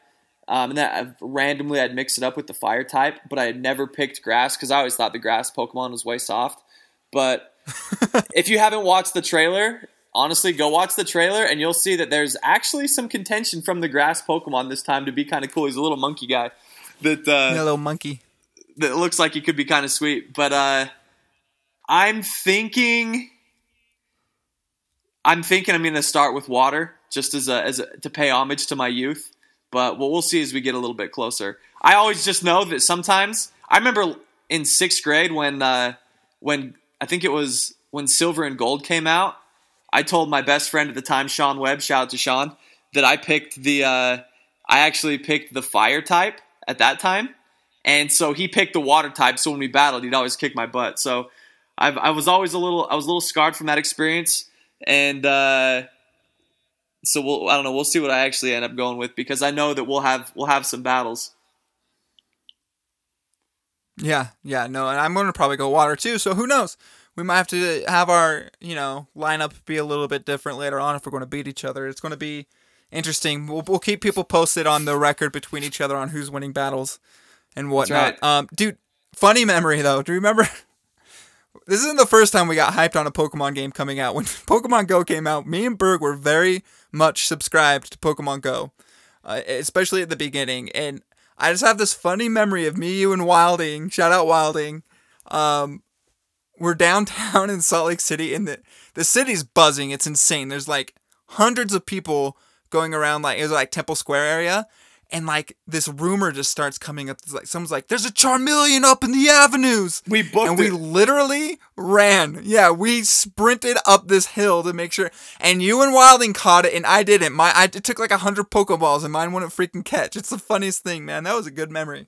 B: Um, and then I've, randomly I'd mix it up with the fire type, but I had never picked grass because I always thought the grass Pokemon was way soft. But if you haven't watched the trailer, honestly, go watch the trailer and you'll see that there's actually some contention from the grass Pokemon this time to be kind of cool. He's a little monkey guy that uh,
A: yeah, little monkey
B: that looks like he could be kind of sweet. But uh, I'm thinking. I'm thinking I'm going to start with water just as a, as a, to pay homage to my youth. But what we'll see as we get a little bit closer. I always just know that sometimes I remember in sixth grade when uh, when I think it was when Silver and Gold came out. I told my best friend at the time, Sean Webb, shout out to Sean, that I picked the uh, I actually picked the fire type at that time, and so he picked the water type. So when we battled, he'd always kick my butt. So I've, I was always a little I was a little scarred from that experience, and uh, so we'll I don't know we'll see what I actually end up going with because I know that we'll have we'll have some battles.
A: Yeah, yeah, no, and I'm going to probably go water too. So who knows? We might have to have our you know lineup be a little bit different later on if we're going to beat each other. It's going to be interesting. We'll, we'll keep people posted on the record between each other on who's winning battles and whatnot. Right. Um, dude, funny memory though. Do you remember? This isn't the first time we got hyped on a Pokemon game coming out. When Pokemon Go came out, me and Berg were very much subscribed to Pokemon Go, uh, especially at the beginning. And I just have this funny memory of me, you, and Wilding. Shout out Wilding. Um, we're downtown in Salt Lake City, and the the city's buzzing. It's insane. There's like hundreds of people going around, like it was like Temple Square area, and like this rumor just starts coming up. It's like someone's like, "There's a Charmeleon up in the avenues."
B: We booked
A: and we
B: it.
A: literally ran. Yeah, we sprinted up this hill to make sure. And you and Wilding caught it, and I didn't. My I it took like a hundred Pokeballs, and mine wouldn't freaking catch. It's the funniest thing, man. That was a good memory.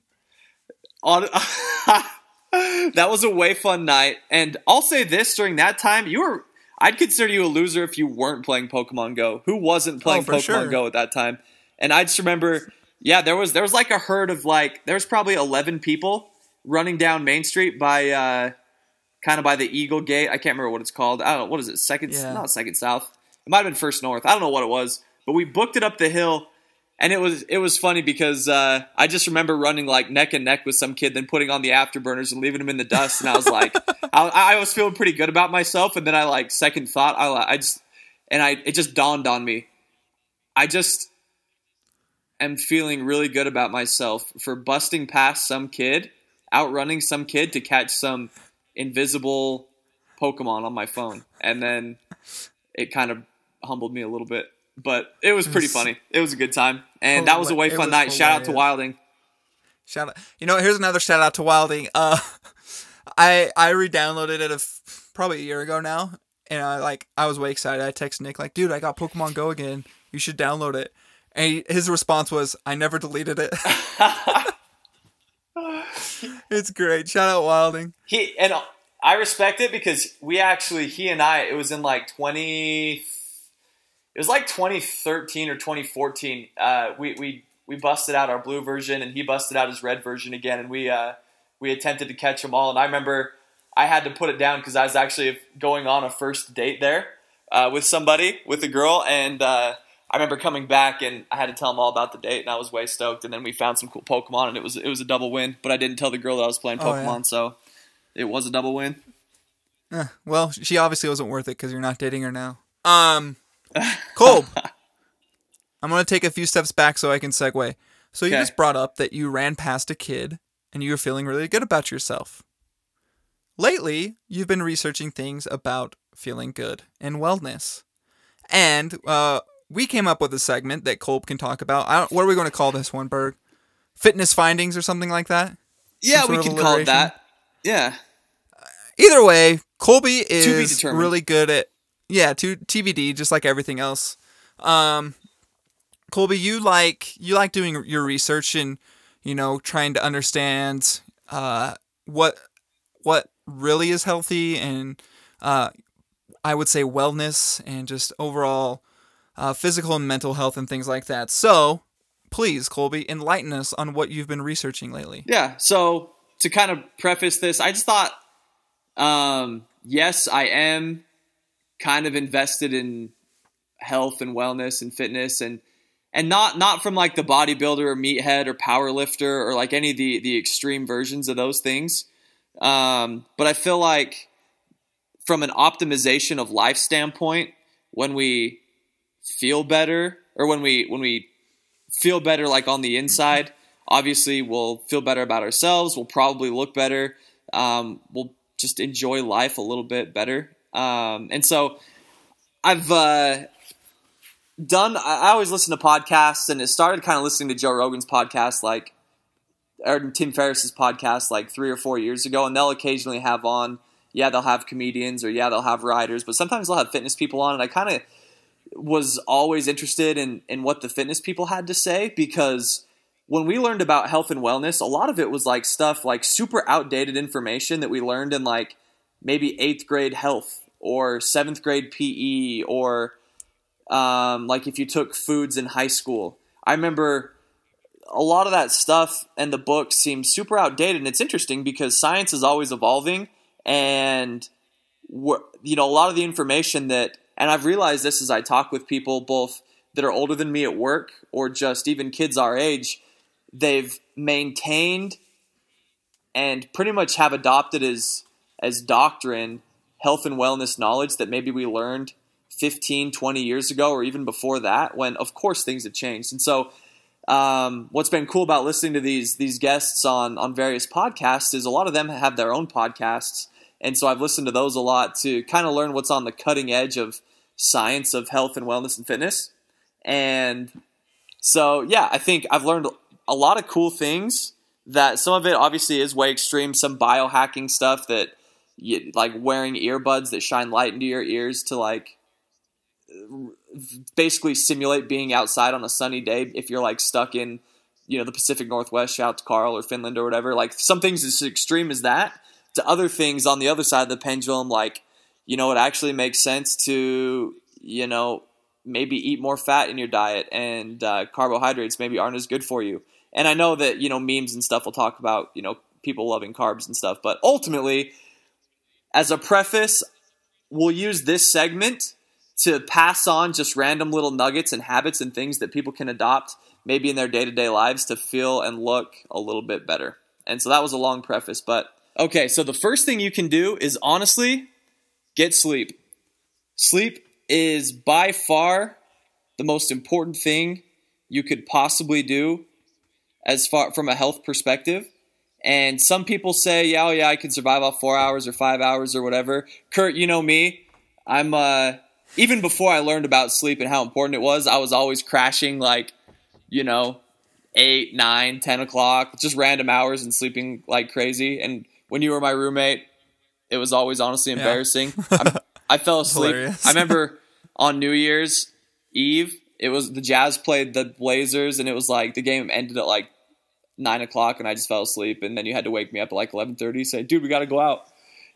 B: On. that was a way fun night, and I'll say this: during that time, you were. I'd consider you a loser if you weren't playing Pokemon Go. Who wasn't oh, playing oh, Pokemon sure. Go at that time? And I just remember yeah, there was there was like a herd of like there was probably eleven people running down Main Street by uh, kind of by the Eagle Gate. I can't remember what it's called. I don't know what is it. Second, yeah. not Second South. It might have been First North. I don't know what it was, but we booked it up the hill, and it was it was funny because uh, I just remember running like neck and neck with some kid, then putting on the afterburners and leaving him in the dust, and I was like, I, I, was feeling pretty good about myself, and then I like second thought, I I just and I it just dawned on me, I just am feeling really good about myself for busting past some kid, outrunning some kid to catch some invisible Pokemon on my phone. And then it kind of humbled me a little bit. But it was pretty funny. It was a good time. And that was a way fun night. Hilarious. Shout out to Wilding.
A: Shout out. You know, here's another shout out to Wilding. Uh I I re-downloaded it a f- probably a year ago now and I like I was way excited. I texted Nick like, "Dude, I got Pokemon Go again. You should download it." And he, his response was, "I never deleted it." it's great. Shout out Wilding.
B: He and I respect it because we actually he and I it was in like twenty. It was like 2013 or 2014. Uh, we we we busted out our blue version and he busted out his red version again, and we uh, we attempted to catch them all. And I remember I had to put it down because I was actually going on a first date there uh, with somebody with a girl, and uh, I remember coming back and I had to tell them all about the date, and I was way stoked. And then we found some cool Pokemon, and it was it was a double win. But I didn't tell the girl that I was playing
A: Oh,
B: Pokemon,
A: yeah.
B: so it was a double win.
A: Eh, well, she obviously wasn't worth it because you're not dating her now. Um, Cole, I'm gonna take a few steps back so I can segue. So you
B: Okay.
A: just brought up that you ran past a kid and you were feeling really good about yourself. Lately, you've been researching things about feeling good and wellness, and uh, we came up with a segment that Kolb can talk about. I don't, what are we going to call this one, Berg? Fitness findings or something like that.
B: Yeah, we can call it that. Yeah,
A: Either way, Colby is really good at yeah, to TBD, just like everything else. Um, Colby, you like you like doing your research and you know trying to understand uh, what what really is healthy and uh, I would say wellness and just overall uh, physical and mental health and things like that. So please, Colby, enlighten us on what you've been researching lately.
B: Yeah. So to kind of preface this, I just thought, um, yes, I am kind of invested in health and wellness and fitness and and not not from like the bodybuilder or meathead or power lifter or like any of the the extreme versions of those things. Um, but I feel like from an optimization of life standpoint, when we feel better or when we when we feel better like on the inside obviously we'll feel better about ourselves we'll probably look better um, we'll just enjoy life a little bit better. Um, and so i've uh, done i always listen to podcasts and it started kind of listening to joe rogan's podcast like or tim ferriss's podcast like three or four years ago and they'll occasionally have on yeah they'll have comedians or yeah they'll have writers but sometimes they'll have fitness people on and i kind of was always interested in in what the fitness people had to say because when we learned about health and wellness, a lot of it was like stuff like super outdated information that we learned in like maybe eighth grade health or seventh grade PE or um, like if you took foods in high school. I remember a lot of that stuff and the books seem super outdated, and it's interesting because science is always evolving, and you know a lot of the information that and I've realized this as I talk with people both that are older than me at work or just even kids our age, they've maintained and pretty much have adopted as as doctrine health and wellness knowledge that maybe we learned 15 20 years ago or even before that when of course things have changed. And so um, what's been cool about listening to these these guests on on various podcasts is a lot of them have their own podcasts. And so I've listened to those a lot to kind of learn what's on the cutting edge of science of health and wellness and fitness. And so yeah I think I've learned a lot of cool things that some of it obviously is way extreme some biohacking stuff that you, like wearing earbuds that shine light into your ears to like basically simulate being outside on a sunny day if you're like stuck in you know the Pacific Northwest shout out to Carl or Finland or whatever. Like some things as extreme as that to other things on the other side of the pendulum like you know it actually makes sense to you know maybe eat more fat in your diet and uh, carbohydrates maybe aren't as good for you and I know that you know memes and stuff will talk about you know people loving carbs and stuff but ultimately as a preface we'll use this segment to pass on just random little nuggets and habits and things that people can adopt maybe in their day-to-day lives to feel and look a little bit better. And so that was a long preface, but okay, so the first thing you can do is honestly get sleep. Sleep is by far the most important thing you could possibly do as far from a health perspective. And some people say, yeah, oh yeah, I can survive off four hours or five hours or whatever. Kurt, you know me. I'm uh even before I learned about sleep and how important it was, I was always crashing like, you know, eight, nine, ten o'clock, just random hours and sleeping like crazy. And when you were my roommate, it was always honestly embarrassing. I'm, I fell asleep.
A: Hilarious.
B: I remember on New Year's Eve, it was the Jazz played the Blazers, and it was like the game ended at like nine o'clock, and I just fell asleep. And then you had to wake me up at like eleven thirty, say, "Dude, we got to go out."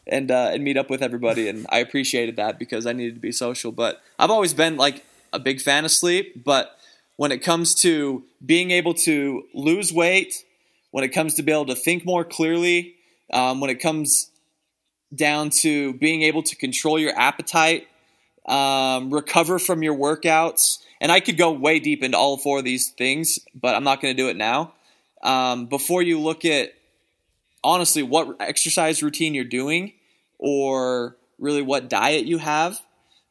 B: And, uh, and meet up with everybody, and I appreciated that because I needed to be social. But I've always been like a big fan of sleep. But when it comes to being able to lose weight, when it comes to be able to think more clearly, um, when it comes down to being able to control your appetite, um, recover from your workouts, and I could go way deep into all four of these things, but I'm not going to do it now. Um, before you look at honestly what exercise routine you're doing or really what diet you have,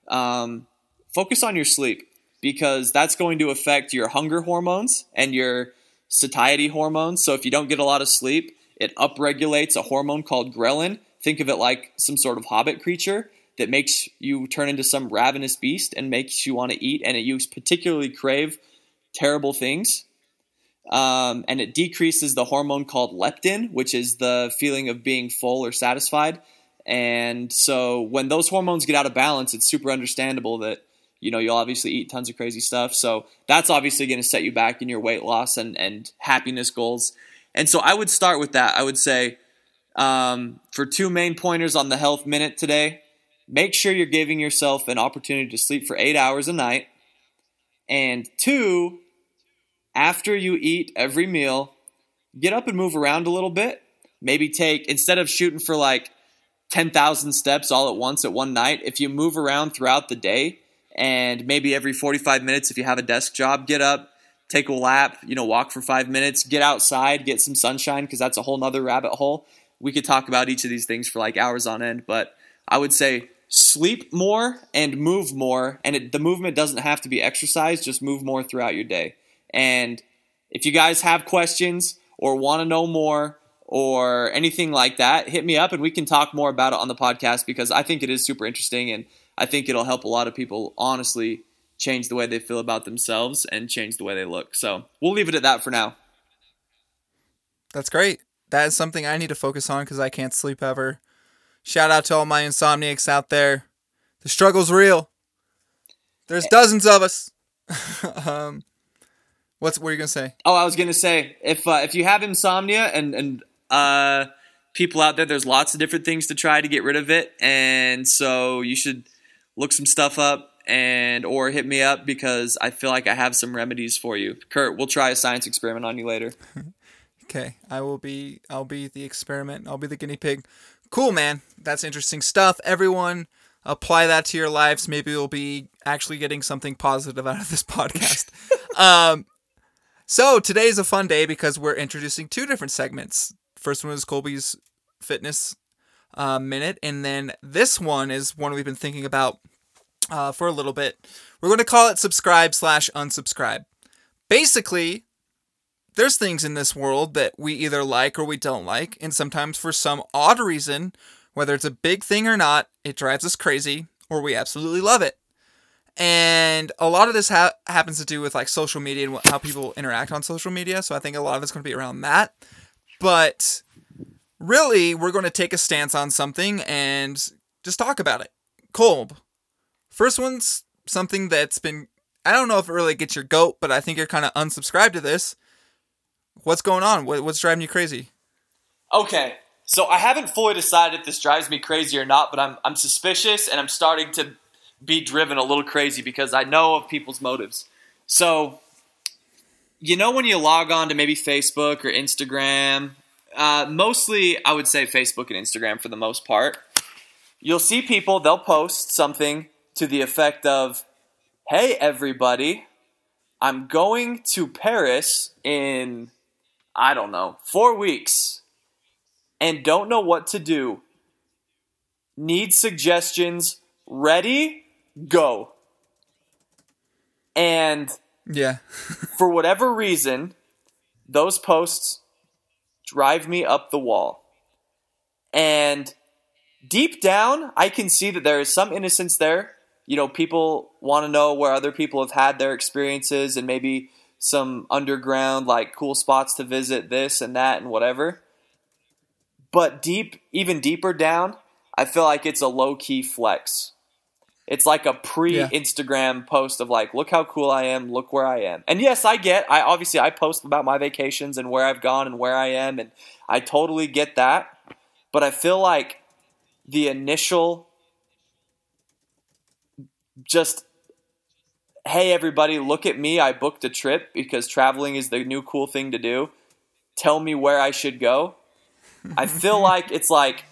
B: um, focus on your sleep because that's going to affect your hunger hormones and your satiety hormones. So if you don't get a lot of sleep, it upregulates a hormone called ghrelin. Think of it like some sort of hobbit creature that makes you turn into some ravenous beast and makes you want to eat, and it you particularly crave terrible things. Um, and it decreases the hormone called leptin, which is the feeling of being full or satisfied. And so when those hormones get out of balance, it's super understandable that you know you'll obviously eat tons of crazy stuff. So that's obviously going to set you back in your weight loss and and happiness goals. And so I would start with that. I would say um, for two main pointers on the health minute today, make sure you're giving yourself an opportunity to sleep for eight hours a night. And two, after you eat every meal, get up and move around a little bit. Maybe take, instead of shooting for like 10,000 steps all at once at one night, if you move around throughout the day and maybe every 45 minutes, if you have a desk job, get up, take a lap, you know, walk for five minutes, get outside, get some sunshine, because that's a whole nother rabbit hole. We could talk about each of these things for like hours on end, but I would say sleep more and move more. And it, the movement doesn't have to be exercise, just move more throughout your day. And if you guys have questions or want to know more or anything like that, hit me up and we can talk more about it on the podcast because I think it is super interesting and I think it'll help a lot of people honestly change the way they feel about themselves and change the way they look. So we'll leave it at that for now.
A: That's great. That is something I need to focus on because I can't sleep ever. Shout out to all my insomniacs out there. The struggle's real. There's dozens of us. um, what's what are you gonna say?
B: Oh, I was gonna say if uh, if you have insomnia and and uh, people out there, there's lots of different things to try to get rid of it, and so you should look some stuff up and or hit me up because I feel like I have some remedies for you. Kurt, we'll try a science experiment on you later.
A: Okay, I will be I'll be the experiment. I'll be the guinea pig. Cool, man. That's interesting stuff. Everyone apply that to your lives. Maybe you'll be actually getting something positive out of this podcast. um so today's a fun day because we're introducing two different segments. First one is Colby's fitness uh, minute, and then this one is one we've been thinking about uh, for a little bit. We're going to call it subscribe slash unsubscribe. Basically, there's things in this world that we either like or we don't like, and sometimes for some odd reason, whether it's a big thing or not, it drives us crazy or we absolutely love it. And a lot of this ha- happens to do with like social media and how people interact on social media. So I think a lot of it's going to be around that. But really, we're going to take a stance on something and just talk about it. Kolb, first one's something that's been, I don't know if it really gets your goat, but I think you're kind of unsubscribed to this. What's going on? What, what's driving you crazy?
B: Okay, so I haven't fully decided if this drives me crazy or not, but I'm I'm suspicious and I'm starting to be driven a little crazy because I know of people's motives. So, you know, when you log on to maybe Facebook or Instagram, uh, mostly I would say Facebook and Instagram for the most part, you'll see people, they'll post something to the effect of, Hey, everybody, I'm going to Paris in, I don't know, four weeks and don't know what to do. Need suggestions. Ready? Go. And
A: Yeah.
B: for whatever reason, those posts drive me up the wall. And deep down, I can see that there is some innocence there. You know, people want to know where other people have had their experiences and maybe some underground, like cool spots to visit, this and that and whatever. But deep, even deeper down, I feel like it's a low key flex. It's like a pre-Instagram post of like, look how cool I am, look where I am. And yes, I get. I obviously I post about my vacations and where I've gone and where I am, and I totally get that. But I feel like the initial just hey everybody look at me. I booked a trip because traveling is the new cool thing to do. Tell me where i should go. I feel like it's like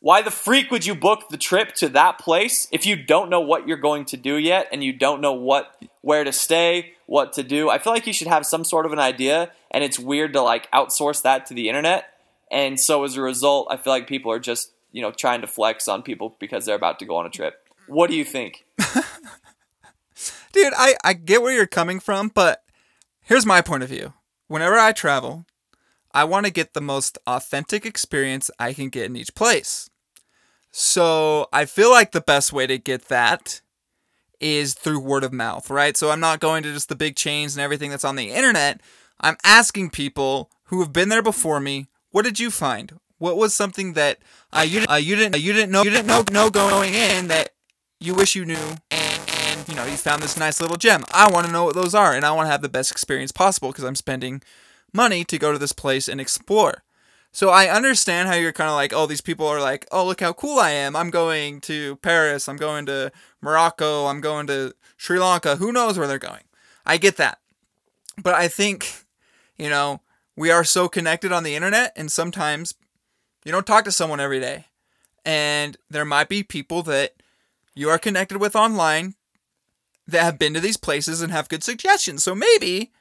B: why the freak would you book the trip to that place if you don't know what you're going to do yet and you don't know what where to stay what to do? I feel like you should have some sort of an idea and it's weird to like outsource that to the internet. And so as a result i feel like people are just you know trying to flex on people because they're about to go on a trip. What do you think?
A: Dude, I, I get where you're coming from, but here's my point of view. Whenever I travel, I want to get the most authentic experience I can get in each place. So I feel like the best way to get that is through word of mouth, right? So I'm not going to just the big chains and everything that's on the internet. I'm asking people who have been there before me, what did you find? What was something that uh, you, uh, you didn't uh, you didn't know you didn't know, know going in that you wish you knew you know you found this nice little gem. I want to know what those are and i want to have the best experience possible because i'm spending money to go to this place and explore. So i understand how you're kind of like oh these people are like oh look how cool i am. I'm going to paris. I'm going to morocco. I'm going to sri lanka. Who knows where they're going? I get that. But i think you know we are so connected on the internet and sometimes you don't talk to someone every day. And there might be people that you are connected with online that have been to these places and have good suggestions. So maybe,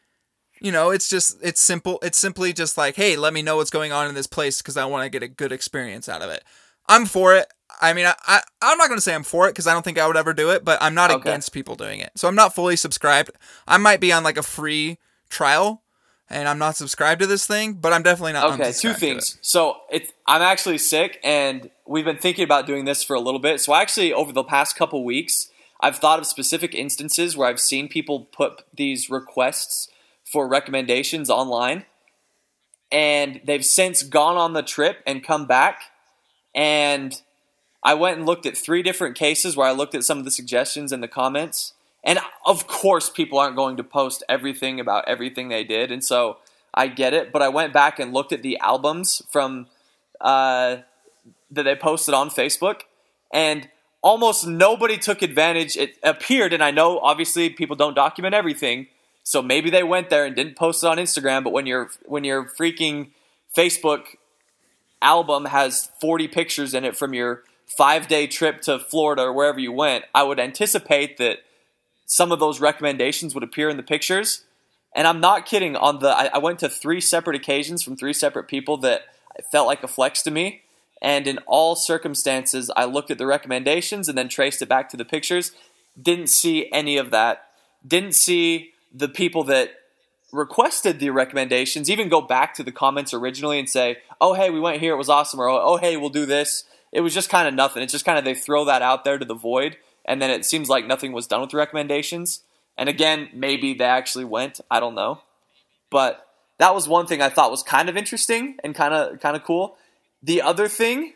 A: you know, it's just it's simple. It's simply just like, hey, let me know what's going on in this place because I want to get a good experience out of it. I'm for it. I mean, I, I am not gonna say I'm for it because I don't think I would ever do it, but I'm not okay. against people doing it. So I'm not fully subscribed. I might be on like a free trial and I'm not subscribed to this thing, but I'm definitely not.
B: Okay, two things. So it's I'm actually sick, and we've been thinking about doing this for a little bit. So actually, over the past couple weeks, I've thought of specific instances where I've seen people put these requests for recommendations online, and they've since gone on the trip and come back. And I went and looked at three different cases where I looked at some of the suggestions in the comments and of course, people aren't going to post everything about everything they did, and so I get it. But I went back and looked at the albums from uh, that they posted on Facebook, and almost nobody took advantage. It appeared, and I know obviously people don't document everything, so maybe they went there and didn't post it on Instagram. But when your when your freaking Facebook album has 40 pictures in it from your five day trip to Florida or wherever you went, I would anticipate that some of those recommendations would appear in the pictures. And I'm not kidding. On the, I, I went to three separate occasions from three separate people that felt like a flex to me. And in all circumstances, I looked at the recommendations and then traced it back to the pictures. Didn't see any of that. Didn't see the people that requested the recommendations even go back to the comments originally and say, "Oh, hey, we went here, it was awesome," or "Oh, hey, we'll do this." It was just kind of nothing. It's just kind of they throw that out there to the void and then it seems like nothing was done with the recommendations. And again, maybe they actually went. I don't know, but that was one thing I thought was kind of interesting and kind of kind of cool. The other thing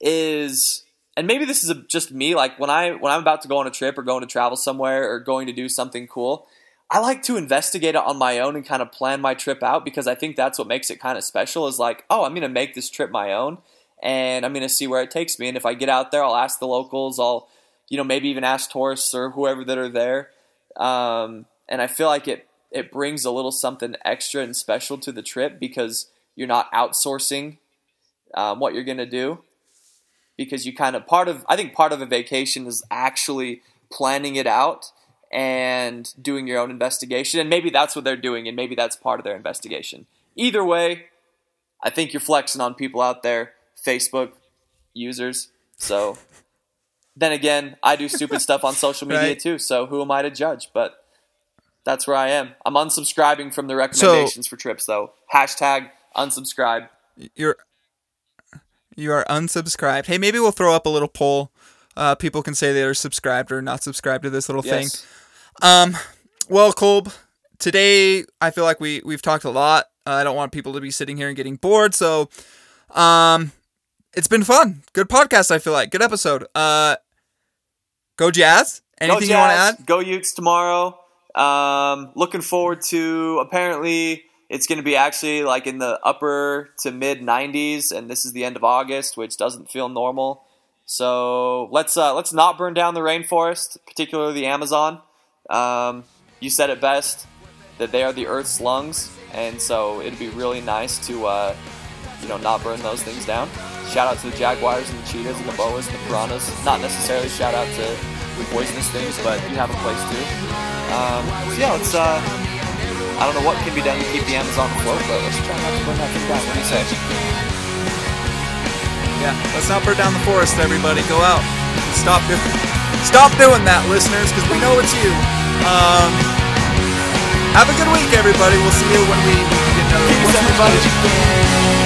B: is, and maybe this is a, just me. Like when I when I'm about to go on a trip or going to travel somewhere or going to do something cool, I like to investigate it on my own and kind of plan my trip out because I think that's what makes it kind of special. Is like, oh, I'm going to make this trip my own, and I'm going to see where it takes me. And if I get out there, I'll ask the locals. I'll you know, maybe even ask tourists or whoever that are there. Um, and I feel like it it brings a little something extra and special to the trip because you're not outsourcing um, what you're gonna do. Because you kind of part of I think part of a vacation is actually planning it out and doing your own investigation, and maybe that's what they're doing, and maybe that's part of their investigation. Either way, I think you're flexing on people out there, Facebook users. So then again, I do stupid stuff on social media right. too. So who am I to judge? But that's where I am. I'm unsubscribing from the recommendations so, for trips though. Hashtag unsubscribe.
A: You're you are unsubscribed. Hey, maybe we'll throw up a little poll. Uh, people can say they're subscribed or not subscribed to this little yes. thing. Um, well, Kolb, today I feel like we we've talked a lot. Uh, I don't want people to be sitting here and getting bored, so um, it's been fun. Good podcast. I feel like good episode. Uh, Go Jazz. Anything
B: go
A: you want to add?
B: Go Utes tomorrow. Um, looking forward to apparently it's going to be actually like in the upper to mid 90s, and this is the end of August, which doesn't feel normal. So let's uh, let's not burn down the rainforest, particularly the Amazon. Um, you said it best that they are the Earth's lungs, and so it'd be really nice to uh, you know not burn those things down. Shout out to the jaguars and the cheetahs and the boas and the piranhas. Not necessarily shout out to the poisonous things, but you have a place too. Um, so yeah, let's. Uh, I don't know what can be done to keep the Amazon afloat, but let's try not to burn that thing down. What do you say?
A: Yeah. Let's not burn down the forest, everybody. Go out. Stop doing. Stop doing that, listeners, because we know it's you. Um, have a good week, everybody. We'll see you when we get another.
B: Peace, everybody.